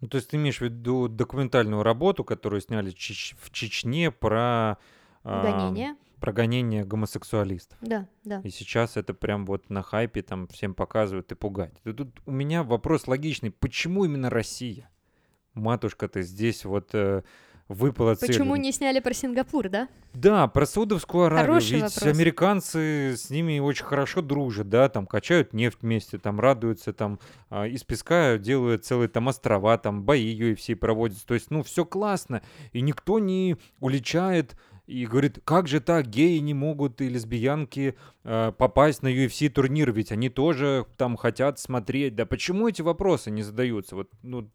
Ну, то есть ты имеешь в виду документальную работу, которую сняли Чеч- в Чечне про... Э, гонение. Про гонение гомосексуалистов. Да, да. И сейчас это прям вот на хайпе там всем показывают и пугать. тут у меня вопрос логичный. Почему именно Россия? Матушка, ты здесь вот э, выпала цель. Почему не сняли про Сингапур, да? Да, про Саудовскую Аравию. Хороший Ведь вопрос. американцы с ними очень хорошо дружат, да, там качают нефть вместе, там радуются, там э, из песка делают целые там острова, там бои UFC проводятся. То есть, ну, все классно. И никто не уличает и говорит, как же так, геи не могут и лесбиянки э, попасть на UFC турнир, ведь они тоже там хотят смотреть. Да почему эти вопросы не задаются? Вот, ну,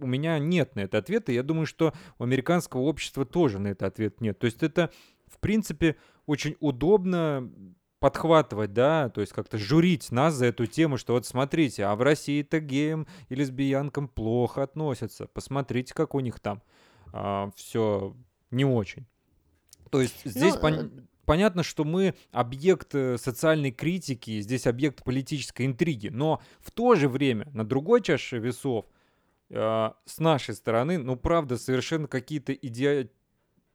у меня нет на это ответа. Я думаю, что у американского общества тоже на это ответ нет. То есть это, в принципе, очень удобно подхватывать, да, то есть как-то журить нас за эту тему, что вот смотрите, а в России-то геям и лесбиянкам плохо относятся. Посмотрите, как у них там а, все не очень. То есть здесь ну, пон... понятно, что мы объект э, социальной критики, здесь объект политической интриги, но в то же время на другой чаше весов – э, с нашей стороны, ну, правда, совершенно какие-то иди...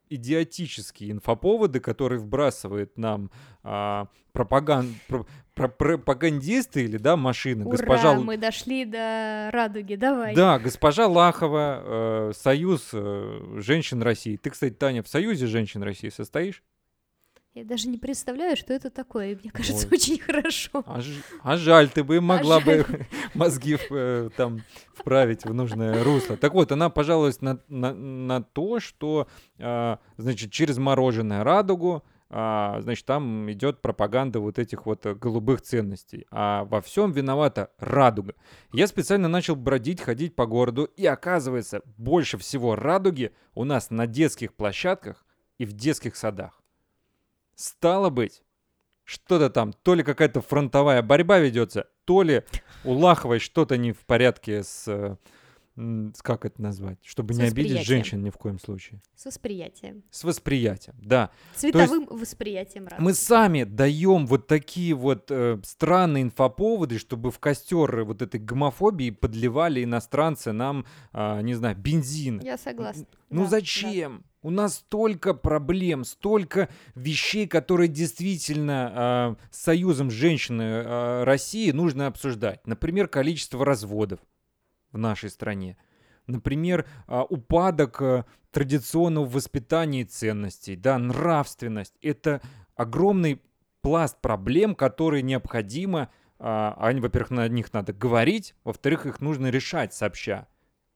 идиотические инфоповоды, которые вбрасывает нам э, пропаган... про... Про... пропагандисты или, да, машины. Ура, госпожа... мы дошли до радуги, давай. Да, госпожа Лахова, э, Союз э, женщин России. Ты, кстати, Таня, в Союзе женщин России состоишь? Я даже не представляю, что это такое. Мне кажется, Ой. очень хорошо. А, ж... а жаль, ты бы а могла а бы мозги э, там вправить в нужное русло. Так вот, она пожаловалась на, на, на то, что, э, значит, через мороженое радугу а, значит, там идет пропаганда вот этих вот голубых ценностей. А во всем виновата радуга. Я специально начал бродить, ходить по городу, и оказывается, больше всего радуги у нас на детских площадках и в детских садах. Стало быть, что-то там, то ли какая-то фронтовая борьба ведется, то ли у Лаховой что-то не в порядке с, с как это назвать, чтобы с не обидеть женщин ни в коем случае. С восприятием. С восприятием, да. Цветовым восприятием радости. Мы сами даем вот такие вот э, странные инфоповоды, чтобы в костер вот этой гомофобии подливали иностранцы нам, э, не знаю, бензин. Я согласна. Ну да, зачем? Да. У нас столько проблем, столько вещей, которые действительно э, Союзом женщин э, России нужно обсуждать. Например, количество разводов в нашей стране. Например, э, упадок э, традиционного воспитания ценностей, да, нравственность. Это огромный пласт проблем, которые необходимо, э, они, во-первых, на них надо говорить, во-вторых, их нужно решать сообща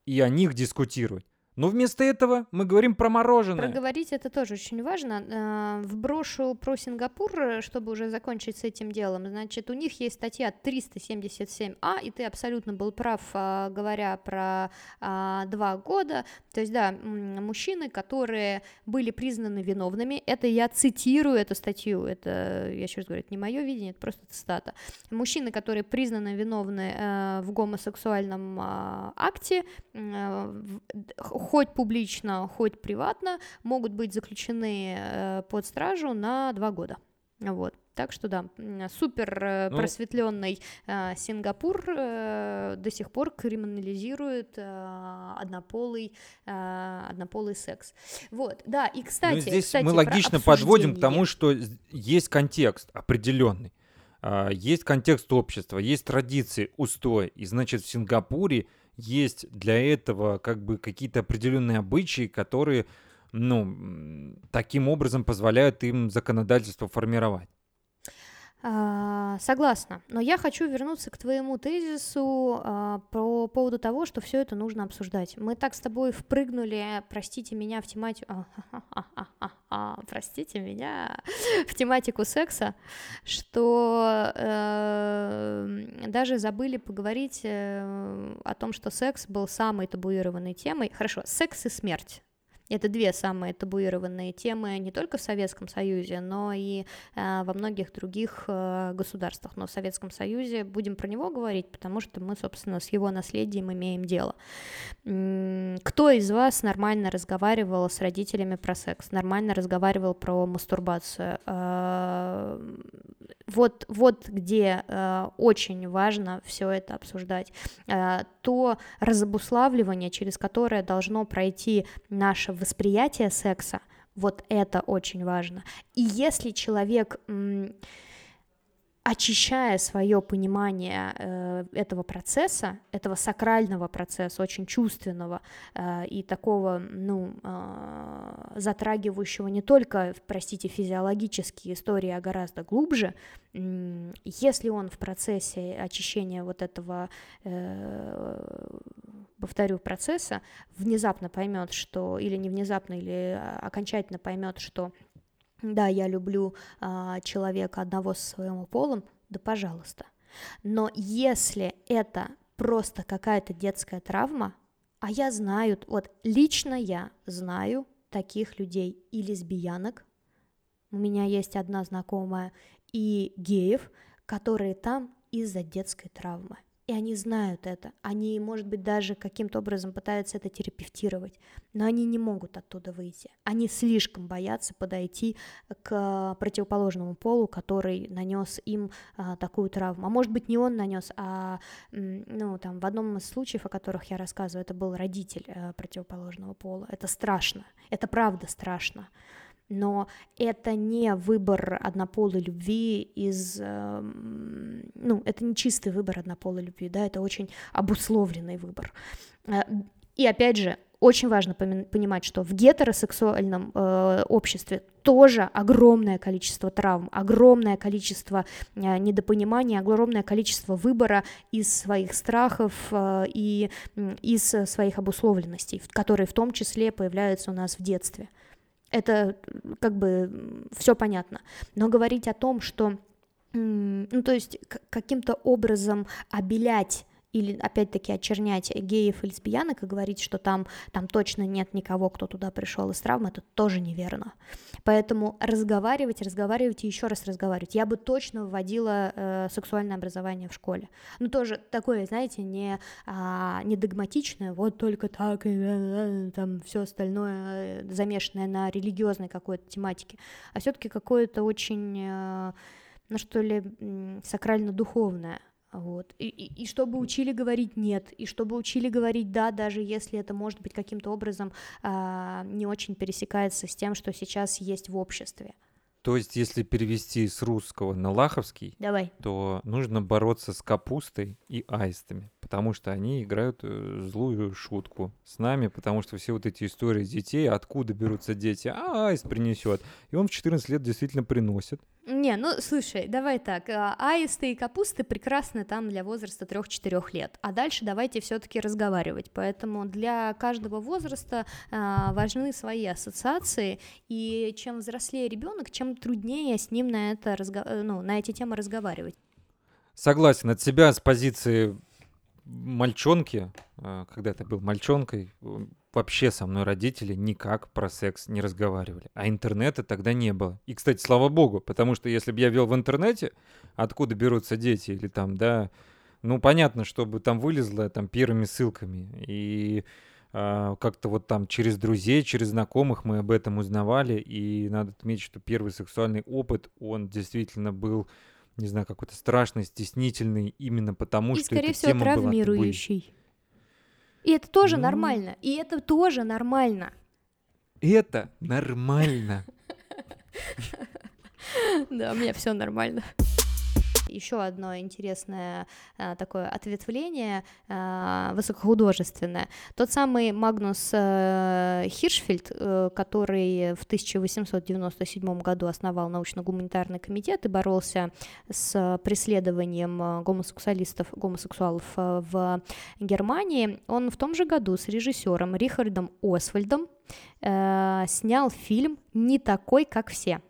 и о них дискутировать. Но вместо этого мы говорим про мороженое. Проговорить это тоже очень важно. Э, вброшу про Сингапур, э, чтобы уже закончить с этим делом. Значит, у них есть статья 377А, и ты абсолютно был прав, э, говоря про два года. То есть, да, мужчины, которые были признаны виновными, это я цитирую эту статью, это, я еще раз говорю, это не мое видение, это просто цитата. Мужчины, которые признаны виновны в гомосексуальном акте, хоть публично, хоть приватно, могут быть заключены э, под стражу на два года. Вот. Так что да, супер э, ну, просветленный э, Сингапур до сих пор криминализирует однополый, однополый секс. Вот, да, и кстати... Ну, здесь кстати, мы логично подводим к тому, что есть контекст определенный. Uh, есть контекст общества, есть традиции, устой. И значит, в Сингапуре есть для этого как бы какие-то определенные обычаи, которые, ну, таким образом позволяют им законодательство формировать. А, согласна, но я хочу вернуться к твоему тезису а, по поводу того, что все это нужно обсуждать. Мы так с тобой впрыгнули, простите меня, в тематику, а, простите меня, в тематику секса, что э, даже забыли поговорить э, о том, что секс был самой табуированной темой. Хорошо, секс и смерть это две самые табуированные темы не только в Советском Союзе, но и э, во многих других э, государствах. Но в Советском Союзе будем про него говорить, потому что мы, собственно, с его наследием имеем дело. Кто из вас нормально разговаривал с родителями про секс, нормально разговаривал про мастурбацию? Э, вот, вот где э, очень важно все это обсуждать. Э, то разобуславливание, через которое должно пройти наше восприятие секса, вот это очень важно. И если человек... М- очищая свое понимание э, этого процесса, этого сакрального процесса, очень чувственного э, и такого, ну, э, затрагивающего не только, простите, физиологические истории, а гораздо глубже, э, если он в процессе очищения вот этого, э, повторю, процесса внезапно поймет, что, или не внезапно, или окончательно поймет, что да, я люблю а, человека одного со своим полом, да пожалуйста. Но если это просто какая-то детская травма, а я знаю, вот лично я знаю таких людей и лесбиянок, у меня есть одна знакомая, и геев, которые там из-за детской травмы. И они знают это. Они, может быть, даже каким-то образом пытаются это терапевтировать, но они не могут оттуда выйти. Они слишком боятся подойти к противоположному полу, который нанес им а, такую травму. А может быть, не он нанес, а ну, там, в одном из случаев, о которых я рассказываю, это был родитель а, противоположного пола. Это страшно. Это правда страшно но это не выбор однополой любви из, эм, ну, это не чистый выбор однополой любви, да, это очень обусловленный выбор. Э, и опять же, очень важно понимать, что в гетеросексуальном э, обществе тоже огромное количество травм, огромное количество э, недопонимания, огромное количество выбора из своих страхов э, и э, из своих обусловленностей, которые в том числе появляются у нас в детстве. Это как бы все понятно. Но говорить о том, что, ну, то есть каким-то образом обелять или опять-таки очернять геев и лесбиянок и говорить, что там, там точно нет никого, кто туда пришел из травмы, это тоже неверно. Поэтому разговаривать, разговаривать и еще раз разговаривать. Я бы точно вводила э, сексуальное образование в школе. Ну, тоже такое, знаете, не, а, не догматичное, вот только так, и, э, там все остальное э, замешанное на религиозной какой-то тематике, а все-таки какое-то очень, э, ну что ли, сакрально-духовное. Вот. И, и, и чтобы учили говорить нет, и чтобы учили говорить да, даже если это может быть каким-то образом а, не очень пересекается с тем, что сейчас есть в обществе. То есть, если перевести с русского на лаховский, Давай. то нужно бороться с капустой и аистами, потому что они играют э, злую шутку с нами, потому что все вот эти истории детей, откуда берутся дети, а аист принесет. И он в 14 лет действительно приносит. Не, ну слушай, давай так, а, аисты и капусты прекрасны там для возраста 3-4 лет, а дальше давайте все-таки разговаривать, поэтому для каждого возраста а, важны свои ассоциации, и чем взрослее ребенок, чем труднее с ним на, это разго... ну, на эти темы разговаривать. Согласен, от себя с позиции мальчонки, а, когда ты был мальчонкой, вообще со мной родители никак про секс не разговаривали. А интернета тогда не было. И, кстати, слава богу, потому что если бы я вел в интернете, откуда берутся дети или там, да, ну, понятно, чтобы там вылезло там первыми ссылками. И э, как-то вот там через друзей, через знакомых мы об этом узнавали. И надо отметить, что первый сексуальный опыт, он действительно был не знаю, какой-то страшный, стеснительный, именно потому и, что скорее эта всего, тема была травмирующий. И это тоже Ну. нормально. И это тоже нормально. Это нормально. Да, у меня все нормально. Еще одно интересное а, такое ответвление а, высокохудожественное. Тот самый Магнус э, Хиршфельд, э, который в 1897 году основал научно-гуманитарный комитет и боролся с преследованием э, гомосексуалистов, гомосексуалов э, в Германии, он в том же году с режиссером Рихардом Освальдом э, снял фильм «Не такой, как все».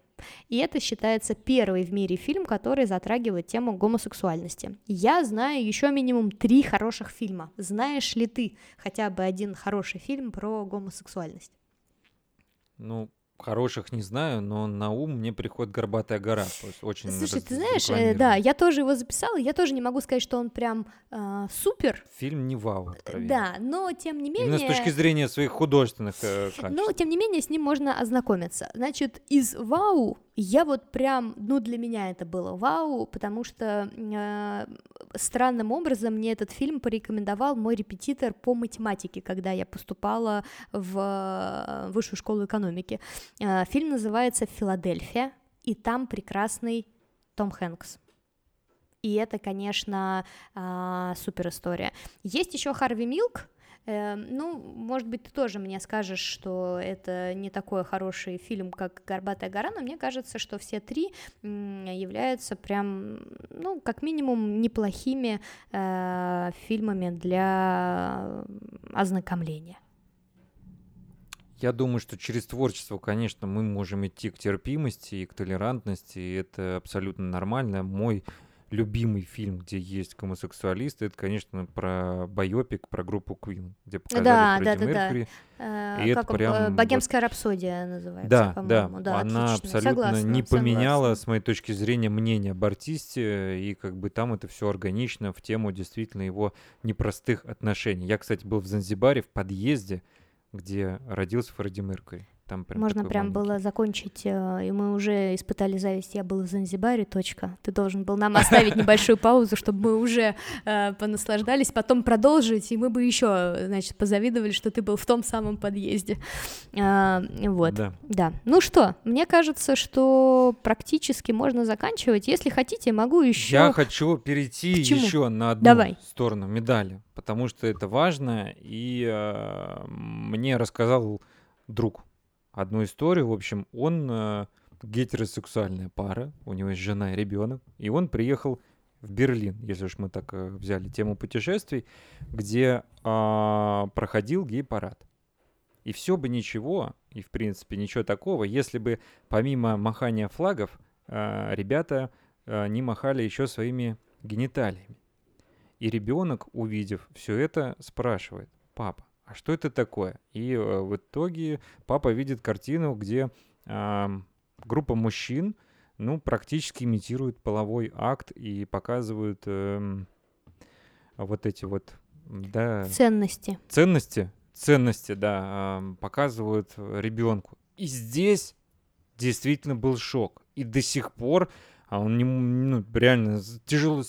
И это считается первый в мире фильм, который затрагивает тему гомосексуальности. Я знаю еще минимум три хороших фильма. Знаешь ли ты хотя бы один хороший фильм про гомосексуальность? Ну, хороших не знаю, но на ум мне приходит «Горбатая гора». Очень Слушай, ты знаешь, э, да, я тоже его записала, я тоже не могу сказать, что он прям э, супер, Фильм не вау, откровенно. да, но тем не менее... Именно с точки зрения своих художественных э, качеств. Но, тем не менее, с ним можно ознакомиться. Значит, из вау я вот прям, ну, для меня это было вау, потому что э, странным образом мне этот фильм порекомендовал мой репетитор по математике, когда я поступала в э, высшую школу экономики. Э, фильм называется «Филадельфия», и там прекрасный Том Хэнкс. И это, конечно, а, супер история. Есть еще Харви Милк. Э, ну, может быть, ты тоже мне скажешь, что это не такой хороший фильм, как «Горбатая гора», но мне кажется, что все три являются прям, ну, как минимум, неплохими э, фильмами для ознакомления. Я думаю, что через творчество, конечно, мы можем идти к терпимости и к толерантности, и это абсолютно нормально. Мой любимый фильм, где есть гомосексуалисты, это, конечно, про байопик, про группу Queen, где показали Да, Фредди да, да, да. Меркьюри. Э, И это как он, прям э, вот- «Богемская рапсодия» называется, Да, да, по-моему. Да, она отлично. абсолютно Согласна, не поменяла, согласна. с моей точки зрения, мнение об артисте, и как бы там это все органично в тему действительно его непростых отношений. Я, кстати, был в Занзибаре в подъезде, где родился Фредди Меркьюри. Там прям Можно прям маленький. было закончить, э, и мы уже испытали зависть. Я был в Занзибаре, точка. Ты должен был нам оставить небольшую паузу, чтобы мы уже э, понаслаждались, потом продолжить, и мы бы еще, значит, позавидовали, что ты был в том самом подъезде. А, Вот. Да. Да. Ну что, мне кажется, что практически можно заканчивать. Если хотите, могу еще. Я хочу перейти еще на одну Давай. сторону медали, потому что это важно, и э, мне рассказал друг одну историю. В общем, он э, гетеросексуальная пара, у него есть жена и ребенок, и он приехал в Берлин, если уж мы так э, взяли тему путешествий, где а, проходил гей-парад. И все бы ничего, и в принципе ничего такого, если бы помимо махания флагов а, ребята а, не махали еще своими гениталиями. И ребенок, увидев все это, спрашивает, папа, а что это такое? И э, в итоге папа видит картину, где ам, группа мужчин, ну, практически имитирует половой акт и показывают эм, вот эти вот, да, Ценности. ценности, ценности, да, ам, показывают ребенку. И здесь действительно был шок. И до сих пор а он не, ну, реально тяжело,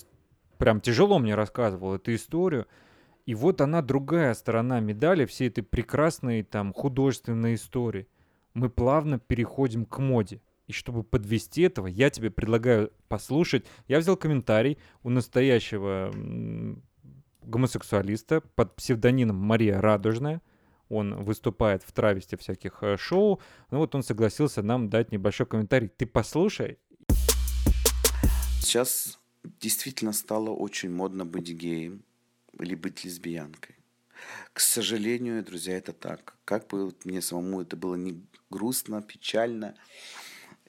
прям тяжело мне рассказывал эту историю. И вот она другая сторона медали всей этой прекрасной там художественной истории. Мы плавно переходим к моде. И чтобы подвести этого, я тебе предлагаю послушать. Я взял комментарий у настоящего гомосексуалиста под псевдонимом Мария Радужная. Он выступает в травесте всяких э, шоу. Ну вот он согласился нам дать небольшой комментарий. Ты послушай. Сейчас действительно стало очень модно быть геем или быть лесбиянкой. К сожалению, друзья, это так. Как бы мне самому это было не грустно, печально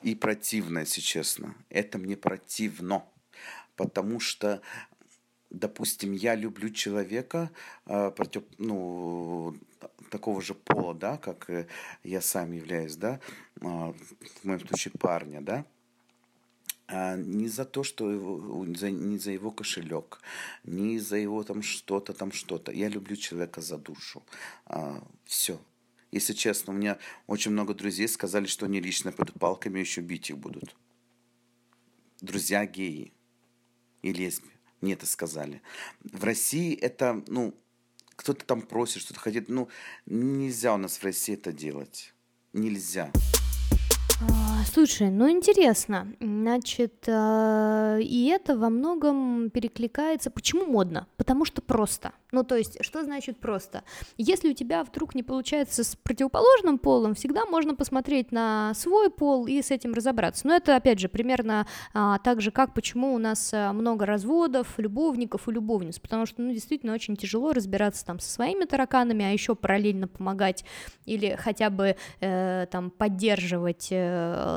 и противно, если честно. Это мне противно. Потому что, допустим, я люблю человека э, против, ну, такого же пола, да, как я сам являюсь, да, э, в моем случае парня, да, а не за то, что его, за, не за его кошелек, не за его там что-то, там что-то. Я люблю человека за душу. А, все. Если честно, у меня очень много друзей сказали, что они лично пойдут палками, еще бить их будут. Друзья геи и лесби. Мне это сказали. В России это, ну, кто-то там просит, что-то хотит. Ну, нельзя у нас в России это делать. Нельзя. А, слушай, ну интересно, значит, а, и это во многом перекликается. Почему модно? Потому что просто. Ну, то есть, что значит просто? Если у тебя вдруг не получается с противоположным полом, всегда можно посмотреть на свой пол и с этим разобраться. Но это, опять же, примерно а, так же, как почему у нас а, много разводов, любовников и любовниц, потому что, ну, действительно, очень тяжело разбираться там со своими тараканами, а еще параллельно помогать или хотя бы э, там поддерживать э,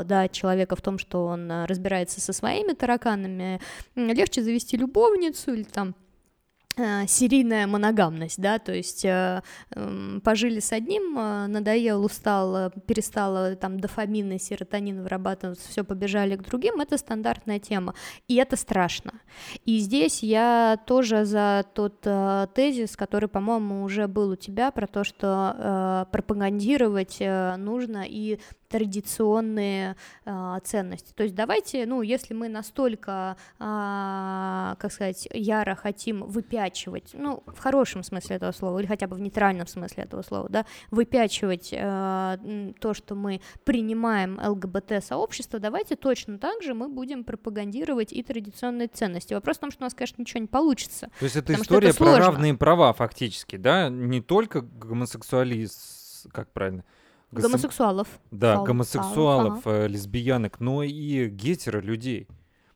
да, человека в том, что он э, разбирается со своими тараканами. Легче завести любовницу или там Э, серийная моногамность, да, то есть э, э, пожили с одним, э, надоел, устал, перестала там дофамин и серотонин вырабатываться, все побежали к другим, это стандартная тема, и это страшно. И здесь я тоже за тот э, тезис, который, по-моему, уже был у тебя, про то, что э, пропагандировать э, нужно и традиционные э, ценности. То есть давайте, ну, если мы настолько, э, как сказать, яро хотим выпячивать, ну, в хорошем смысле этого слова, или хотя бы в нейтральном смысле этого слова, да, выпячивать э, то, что мы принимаем ЛГБТ-сообщество, давайте точно так же мы будем пропагандировать и традиционные ценности. Вопрос в том, что у нас, конечно, ничего не получится. То есть это история это про равные права фактически, да, не только гомосексуалист, как правильно, Гомосексуалов. Да, Фал... гомосексуалов, ага. Э, лесбиянок, но и гетеро людей.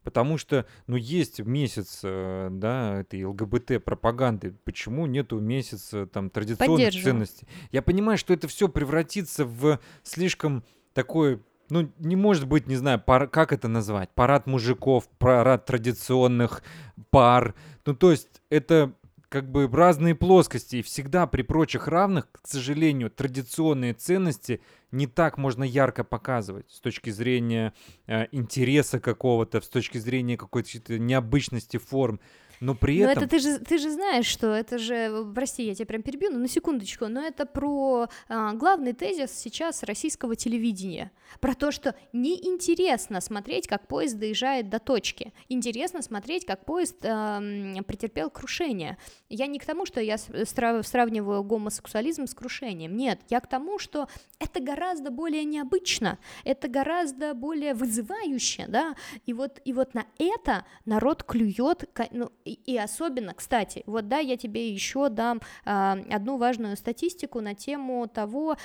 Потому что, ну, есть месяц, э, да, этой ЛГБТ-пропаганды. Почему нету месяца, там, традиционных ценностей? Я понимаю, что это все превратится в слишком такой ну, не может быть, не знаю, пар, как это назвать? Парад мужиков, парад традиционных пар. Ну, то есть это как бы разные плоскости, и всегда при прочих равных, к сожалению, традиционные ценности не так можно ярко показывать с точки зрения э, интереса какого-то, с точки зрения какой-то необычности форм но при но этом... это ты же, ты же знаешь, что это же, прости, я тебя прям перебью, но на секундочку, но это про а, главный тезис сейчас российского телевидения, про то, что неинтересно смотреть, как поезд доезжает до точки, интересно смотреть, как поезд а, претерпел крушение. Я не к тому, что я сравниваю гомосексуализм с крушением, нет, я к тому, что это гораздо более необычно, это гораздо более вызывающе, да, и вот, и вот на это народ клюет, ну, и, особенно, кстати, вот да, я тебе еще дам а, одну важную статистику на тему того,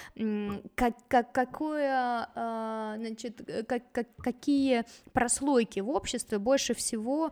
как, как, какое, а, значит, как, как, какие прослойки в обществе больше всего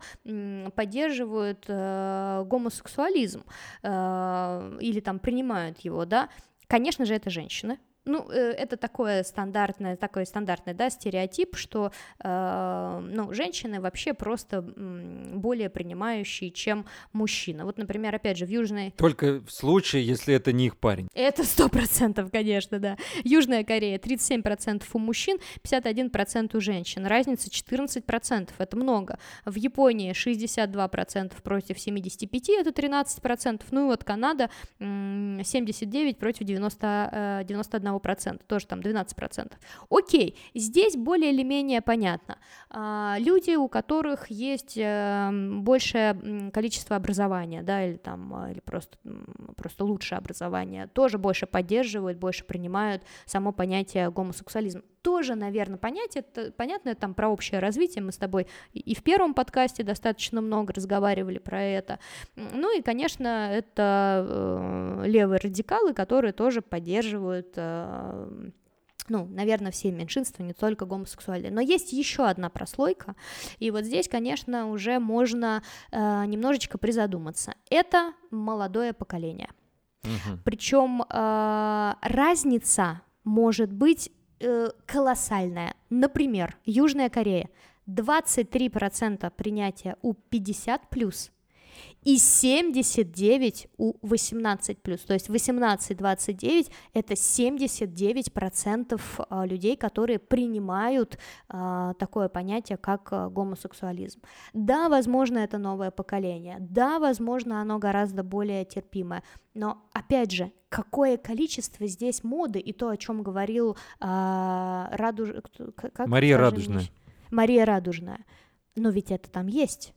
поддерживают а, гомосексуализм а, или там принимают его, да, конечно же, это женщины, ну, э, это такое стандартное, такой стандартный, да, стереотип, что, э, ну, женщины вообще просто более принимающие, чем мужчина. Вот, например, опять же, в Южной... Только в случае, если это не их парень. Это сто процентов, конечно, да. Южная Корея 37% у мужчин, 51% у женщин. Разница 14%, это много. В Японии 62% против 75, это 13%. Ну и вот Канада 79 против 90, 91 1%, тоже там 12%. Окей, здесь более или менее понятно. А, люди, у которых есть эм, большее количество образования, да, или там, а, или просто, просто лучшее образование, тоже больше поддерживают, больше принимают само понятие гомосексуализм. Тоже, наверное, понять, это понятно, там про общее развитие, мы с тобой и в первом подкасте достаточно много разговаривали про это. Ну и, конечно, это э, левые радикалы, которые тоже поддерживают э, ну, наверное, все меньшинства, не только гомосексуальные. Но есть еще одна прослойка, и вот здесь, конечно, уже можно э, немножечко призадуматься. Это молодое поколение. Угу. Причем э, разница может быть э, колоссальная. Например, Южная Корея 23% принятия у 50 плюс и 79 у 18+. То есть 18-29 это 79% а, людей, которые принимают а, такое понятие, как а, гомосексуализм. Да, возможно, это новое поколение, да, возможно, оно гораздо более терпимое, но, опять же, какое количество здесь моды и то, о чем говорил а, Радуж... как, Мария Радужная. Мария Радужная. Но ведь это там есть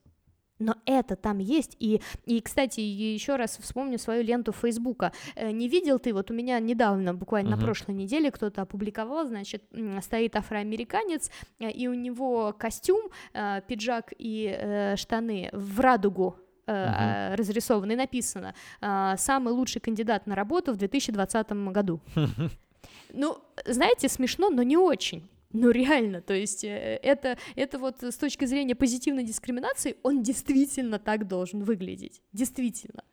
но это там есть, и, и кстати, еще раз вспомню свою ленту Фейсбука, э, не видел ты, вот у меня недавно, буквально uh-huh. на прошлой неделе кто-то опубликовал, значит, стоит афроамериканец, э, и у него костюм, э, пиджак и штаны в радугу Uh-huh. разрисовано и написано «Самый лучший кандидат на работу в 2020 году». Ну, знаете, смешно, но не очень. Ну реально, то есть э, это, это вот с точки зрения позитивной дискриминации, он действительно так должен выглядеть, действительно.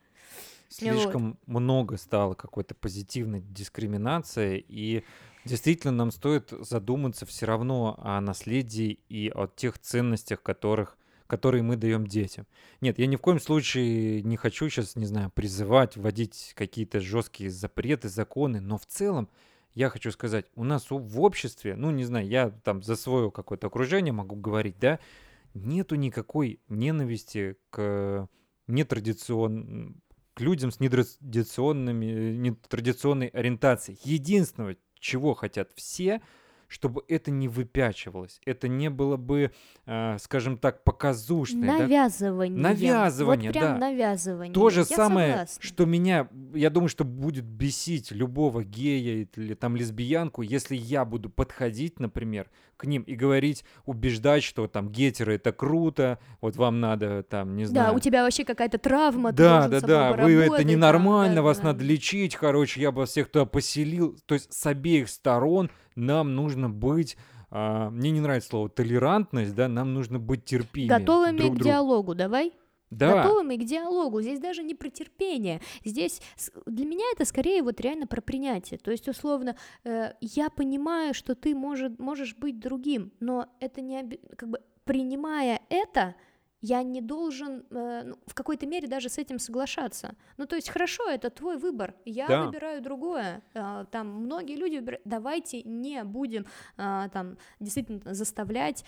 Слишком вот. много стало какой-то позитивной дискриминации, и действительно нам стоит задуматься все равно о наследии и о тех ценностях, которых которые мы даем детям. Нет, я ни в коем случае не хочу сейчас, не знаю, призывать, вводить какие-то жесткие запреты, законы, но в целом я хочу сказать, у нас в обществе, ну, не знаю, я там за свое какое-то окружение могу говорить, да, нету никакой ненависти к нетрадицион... к людям с нетрадиционными, нетрадиционной ориентацией. Единственное, чего хотят все – чтобы это не выпячивалось, это не было бы, э, скажем так, показушное. Навязывание. Да? Навязывание, вот прям да. навязывание. То же я самое, согласна. что меня, я думаю, что будет бесить любого гея или там лесбиянку, если я буду подходить, например, к ним и говорить, убеждать, что там гетеры это круто, вот вам надо там, не знаю. Да, у тебя вообще какая-то травма. Да, да, да, вы это ненормально, да, вас да. надо лечить, короче, я бы всех туда поселил. То есть с обеих сторон нам нужно быть а, мне не нравится слово толерантность, да, нам нужно быть терпимыми. Готовыми друг к другу. диалогу, давай. Да. Готовыми к диалогу. Здесь даже не про терпение. Здесь для меня это скорее вот реально про принятие. То есть, условно, э, я понимаю, что ты может, можешь быть другим, но это не как бы принимая это, я не должен э, ну, в какой-то мере даже с этим соглашаться. Ну, то есть, хорошо, это твой выбор, я да. выбираю другое. Э, там многие люди выбирают, давайте не будем э, там действительно заставлять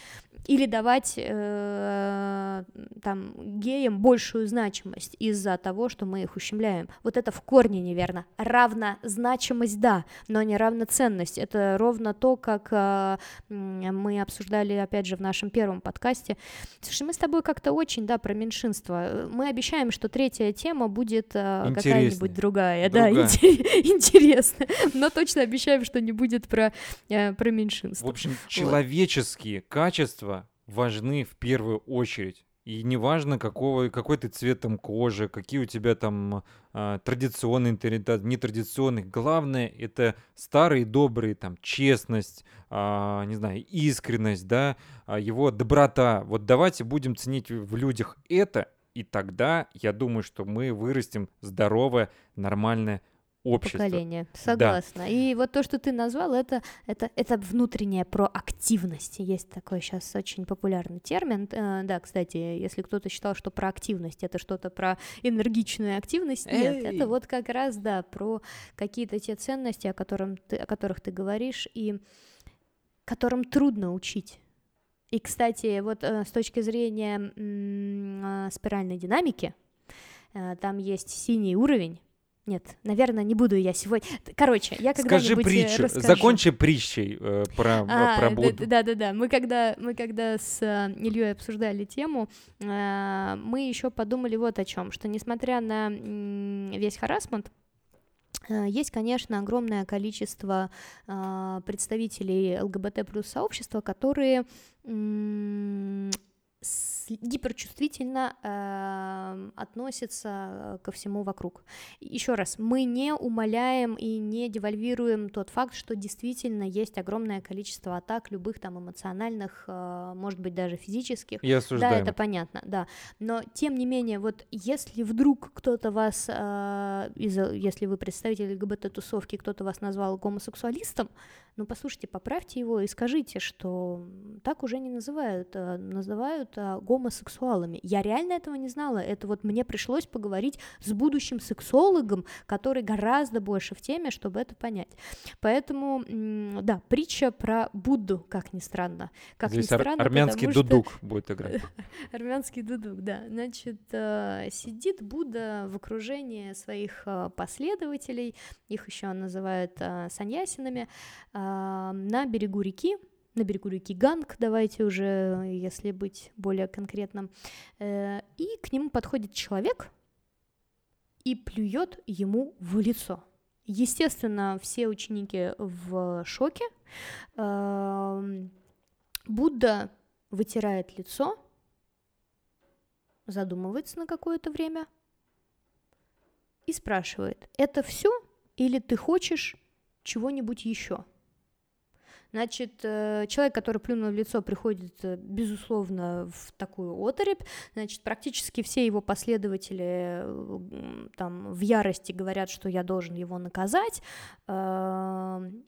или давать э, там геям большую значимость из-за того, что мы их ущемляем. Вот это в корне неверно. Равнозначимость, да, но не равноценность. Это ровно то, как э, мы обсуждали, опять же, в нашем первом подкасте. Слушай, мы с тобой как как-то очень, да, про меньшинство. Мы обещаем, что третья тема будет э, какая-нибудь другая. другая. Да, интересная. Но точно обещаем, что не будет про, э, про меньшинство. В общем, вот. человеческие качества важны в первую очередь. И неважно, какого, какой ты цветом кожи, какие у тебя там а, традиционные нетрадиционные. Главное — это старые добрые, там, честность, а, не знаю, искренность, да, а, его доброта. Вот давайте будем ценить в людях это, и тогда я думаю, что мы вырастем здоровое, нормальное общество. Поколение, согласна. Да. И вот то, что ты назвал, это, это, это внутренняя проактивность. Есть такой сейчас очень популярный термин. Э, да, кстати, если кто-то считал, что проактивность это что-то про энергичную активность, нет, Эй! это вот как раз, да, про какие-то те ценности, о, котором ты, о которых ты говоришь, и которым трудно учить. И, кстати, вот э, с точки зрения э, спиральной динамики, там есть синий уровень, нет, наверное, не буду я сегодня. Короче, я когда-нибудь Скажи притчу, расскажу. закончи притчей э, про, а, про Будду. Да-да-да, мы когда, мы когда с э, Ильей обсуждали тему, э, мы еще подумали вот о чем, что несмотря на весь харасмент, Э, есть, конечно, огромное количество э, представителей ЛГБТ плюс сообщества, которые гиперчувствительно э, относится ко всему вокруг. Еще раз, мы не умаляем и не девальвируем тот факт, что действительно есть огромное количество атак любых там эмоциональных, э, может быть даже физических. Я. Да, это понятно, да. Но тем не менее, вот если вдруг кто-то вас, э, из, если вы представитель ЛГБТ-тусовки, кто-то вас назвал гомосексуалистом, ну послушайте, поправьте его и скажите, что так уже не называют, а называют а, гомосексуалами. Я реально этого не знала, это вот мне пришлось поговорить с будущим сексологом, который гораздо больше в теме, чтобы это понять. Поэтому, да, притча про Будду, как ни странно. Как Здесь ни странно, армянский дудук что... будет играть. армянский дудук, да. Значит, э, сидит Будда в окружении своих э, последователей, их еще называют э, саньясинами, на берегу реки, на берегу реки Ганг, давайте уже, если быть более конкретным, э, и к нему подходит человек и плюет ему в лицо. Естественно, все ученики в шоке. Будда вытирает лицо, задумывается на какое-то время и спрашивает, это все или ты хочешь чего-нибудь еще? Значит, э, человек, который плюнул в лицо, приходит, э, безусловно, в такую оторопь. Значит, практически все его последователи там в ярости говорят, что я должен его наказать.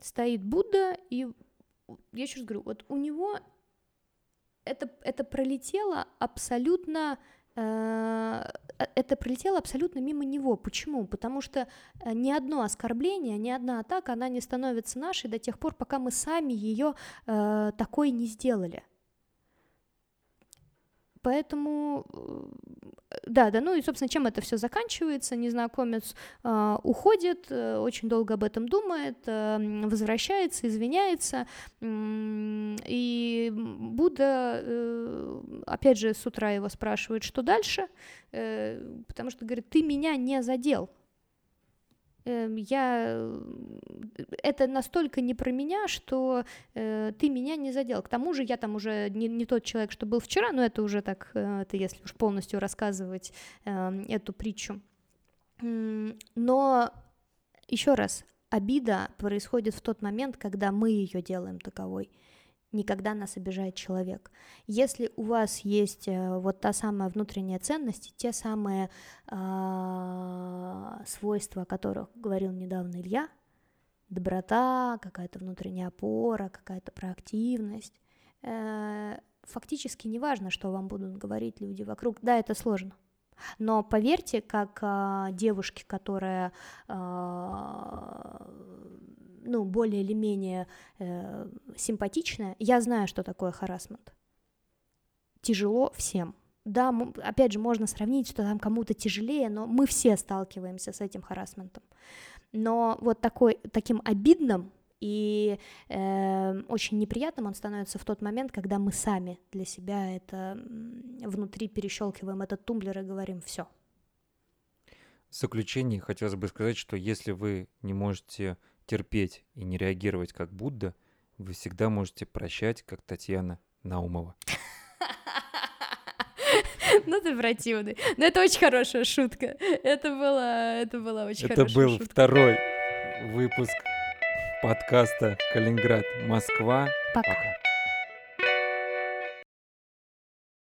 Стоит Будда, и я еще раз говорю, вот у него это, это пролетело абсолютно Э, это пролетело абсолютно мимо него. Почему? Потому что э, ни одно оскорбление, ни одна атака, она не становится нашей до тех пор, пока мы сами ее э, такой не сделали. Поэтому, э, да, да, ну и, собственно, чем это все заканчивается? Незнакомец э, уходит, э, очень долго об этом думает, э, возвращается, извиняется, э, и Будда, э, опять же, с утра его спрашивает, что дальше, э, потому что говорит, ты меня не задел, я э, это настолько не про меня, что э, ты меня не задел. К тому же я там уже не, не тот человек, что был вчера, но это уже так, э, это если уж полностью рассказывать э, эту притчу. Но еще раз, обида происходит в тот момент, когда мы ее делаем таковой никогда нас обижает человек. Если у вас есть э, вот та самая внутренняя ценность, те самые э, свойства, о которых говорил недавно Илья, доброта, какая-то внутренняя опора, какая-то проактивность, э, не важно, что вам будут говорить люди вокруг. Да, это сложно. Но поверьте, как э, девушке, которая э, ну, более или менее э, симпатичная, я знаю, что такое харасмент. Тяжело всем. Да, опять же, можно сравнить, что там кому-то тяжелее, но мы все сталкиваемся с этим харасментом. Но вот такой, таким обидным и э, очень неприятным он становится в тот момент, когда мы сами для себя это внутри перещелкиваем этот тумблер и говорим все. В заключение хотелось бы сказать, что если вы не можете терпеть и не реагировать как Будда, вы всегда можете прощать, как Татьяна Наумова. Ну ты противный. Но это очень хорошая шутка. Это была, это была очень это хорошая шутка. Это был второй выпуск подкаста «Калининград, Москва». Пока. Пока.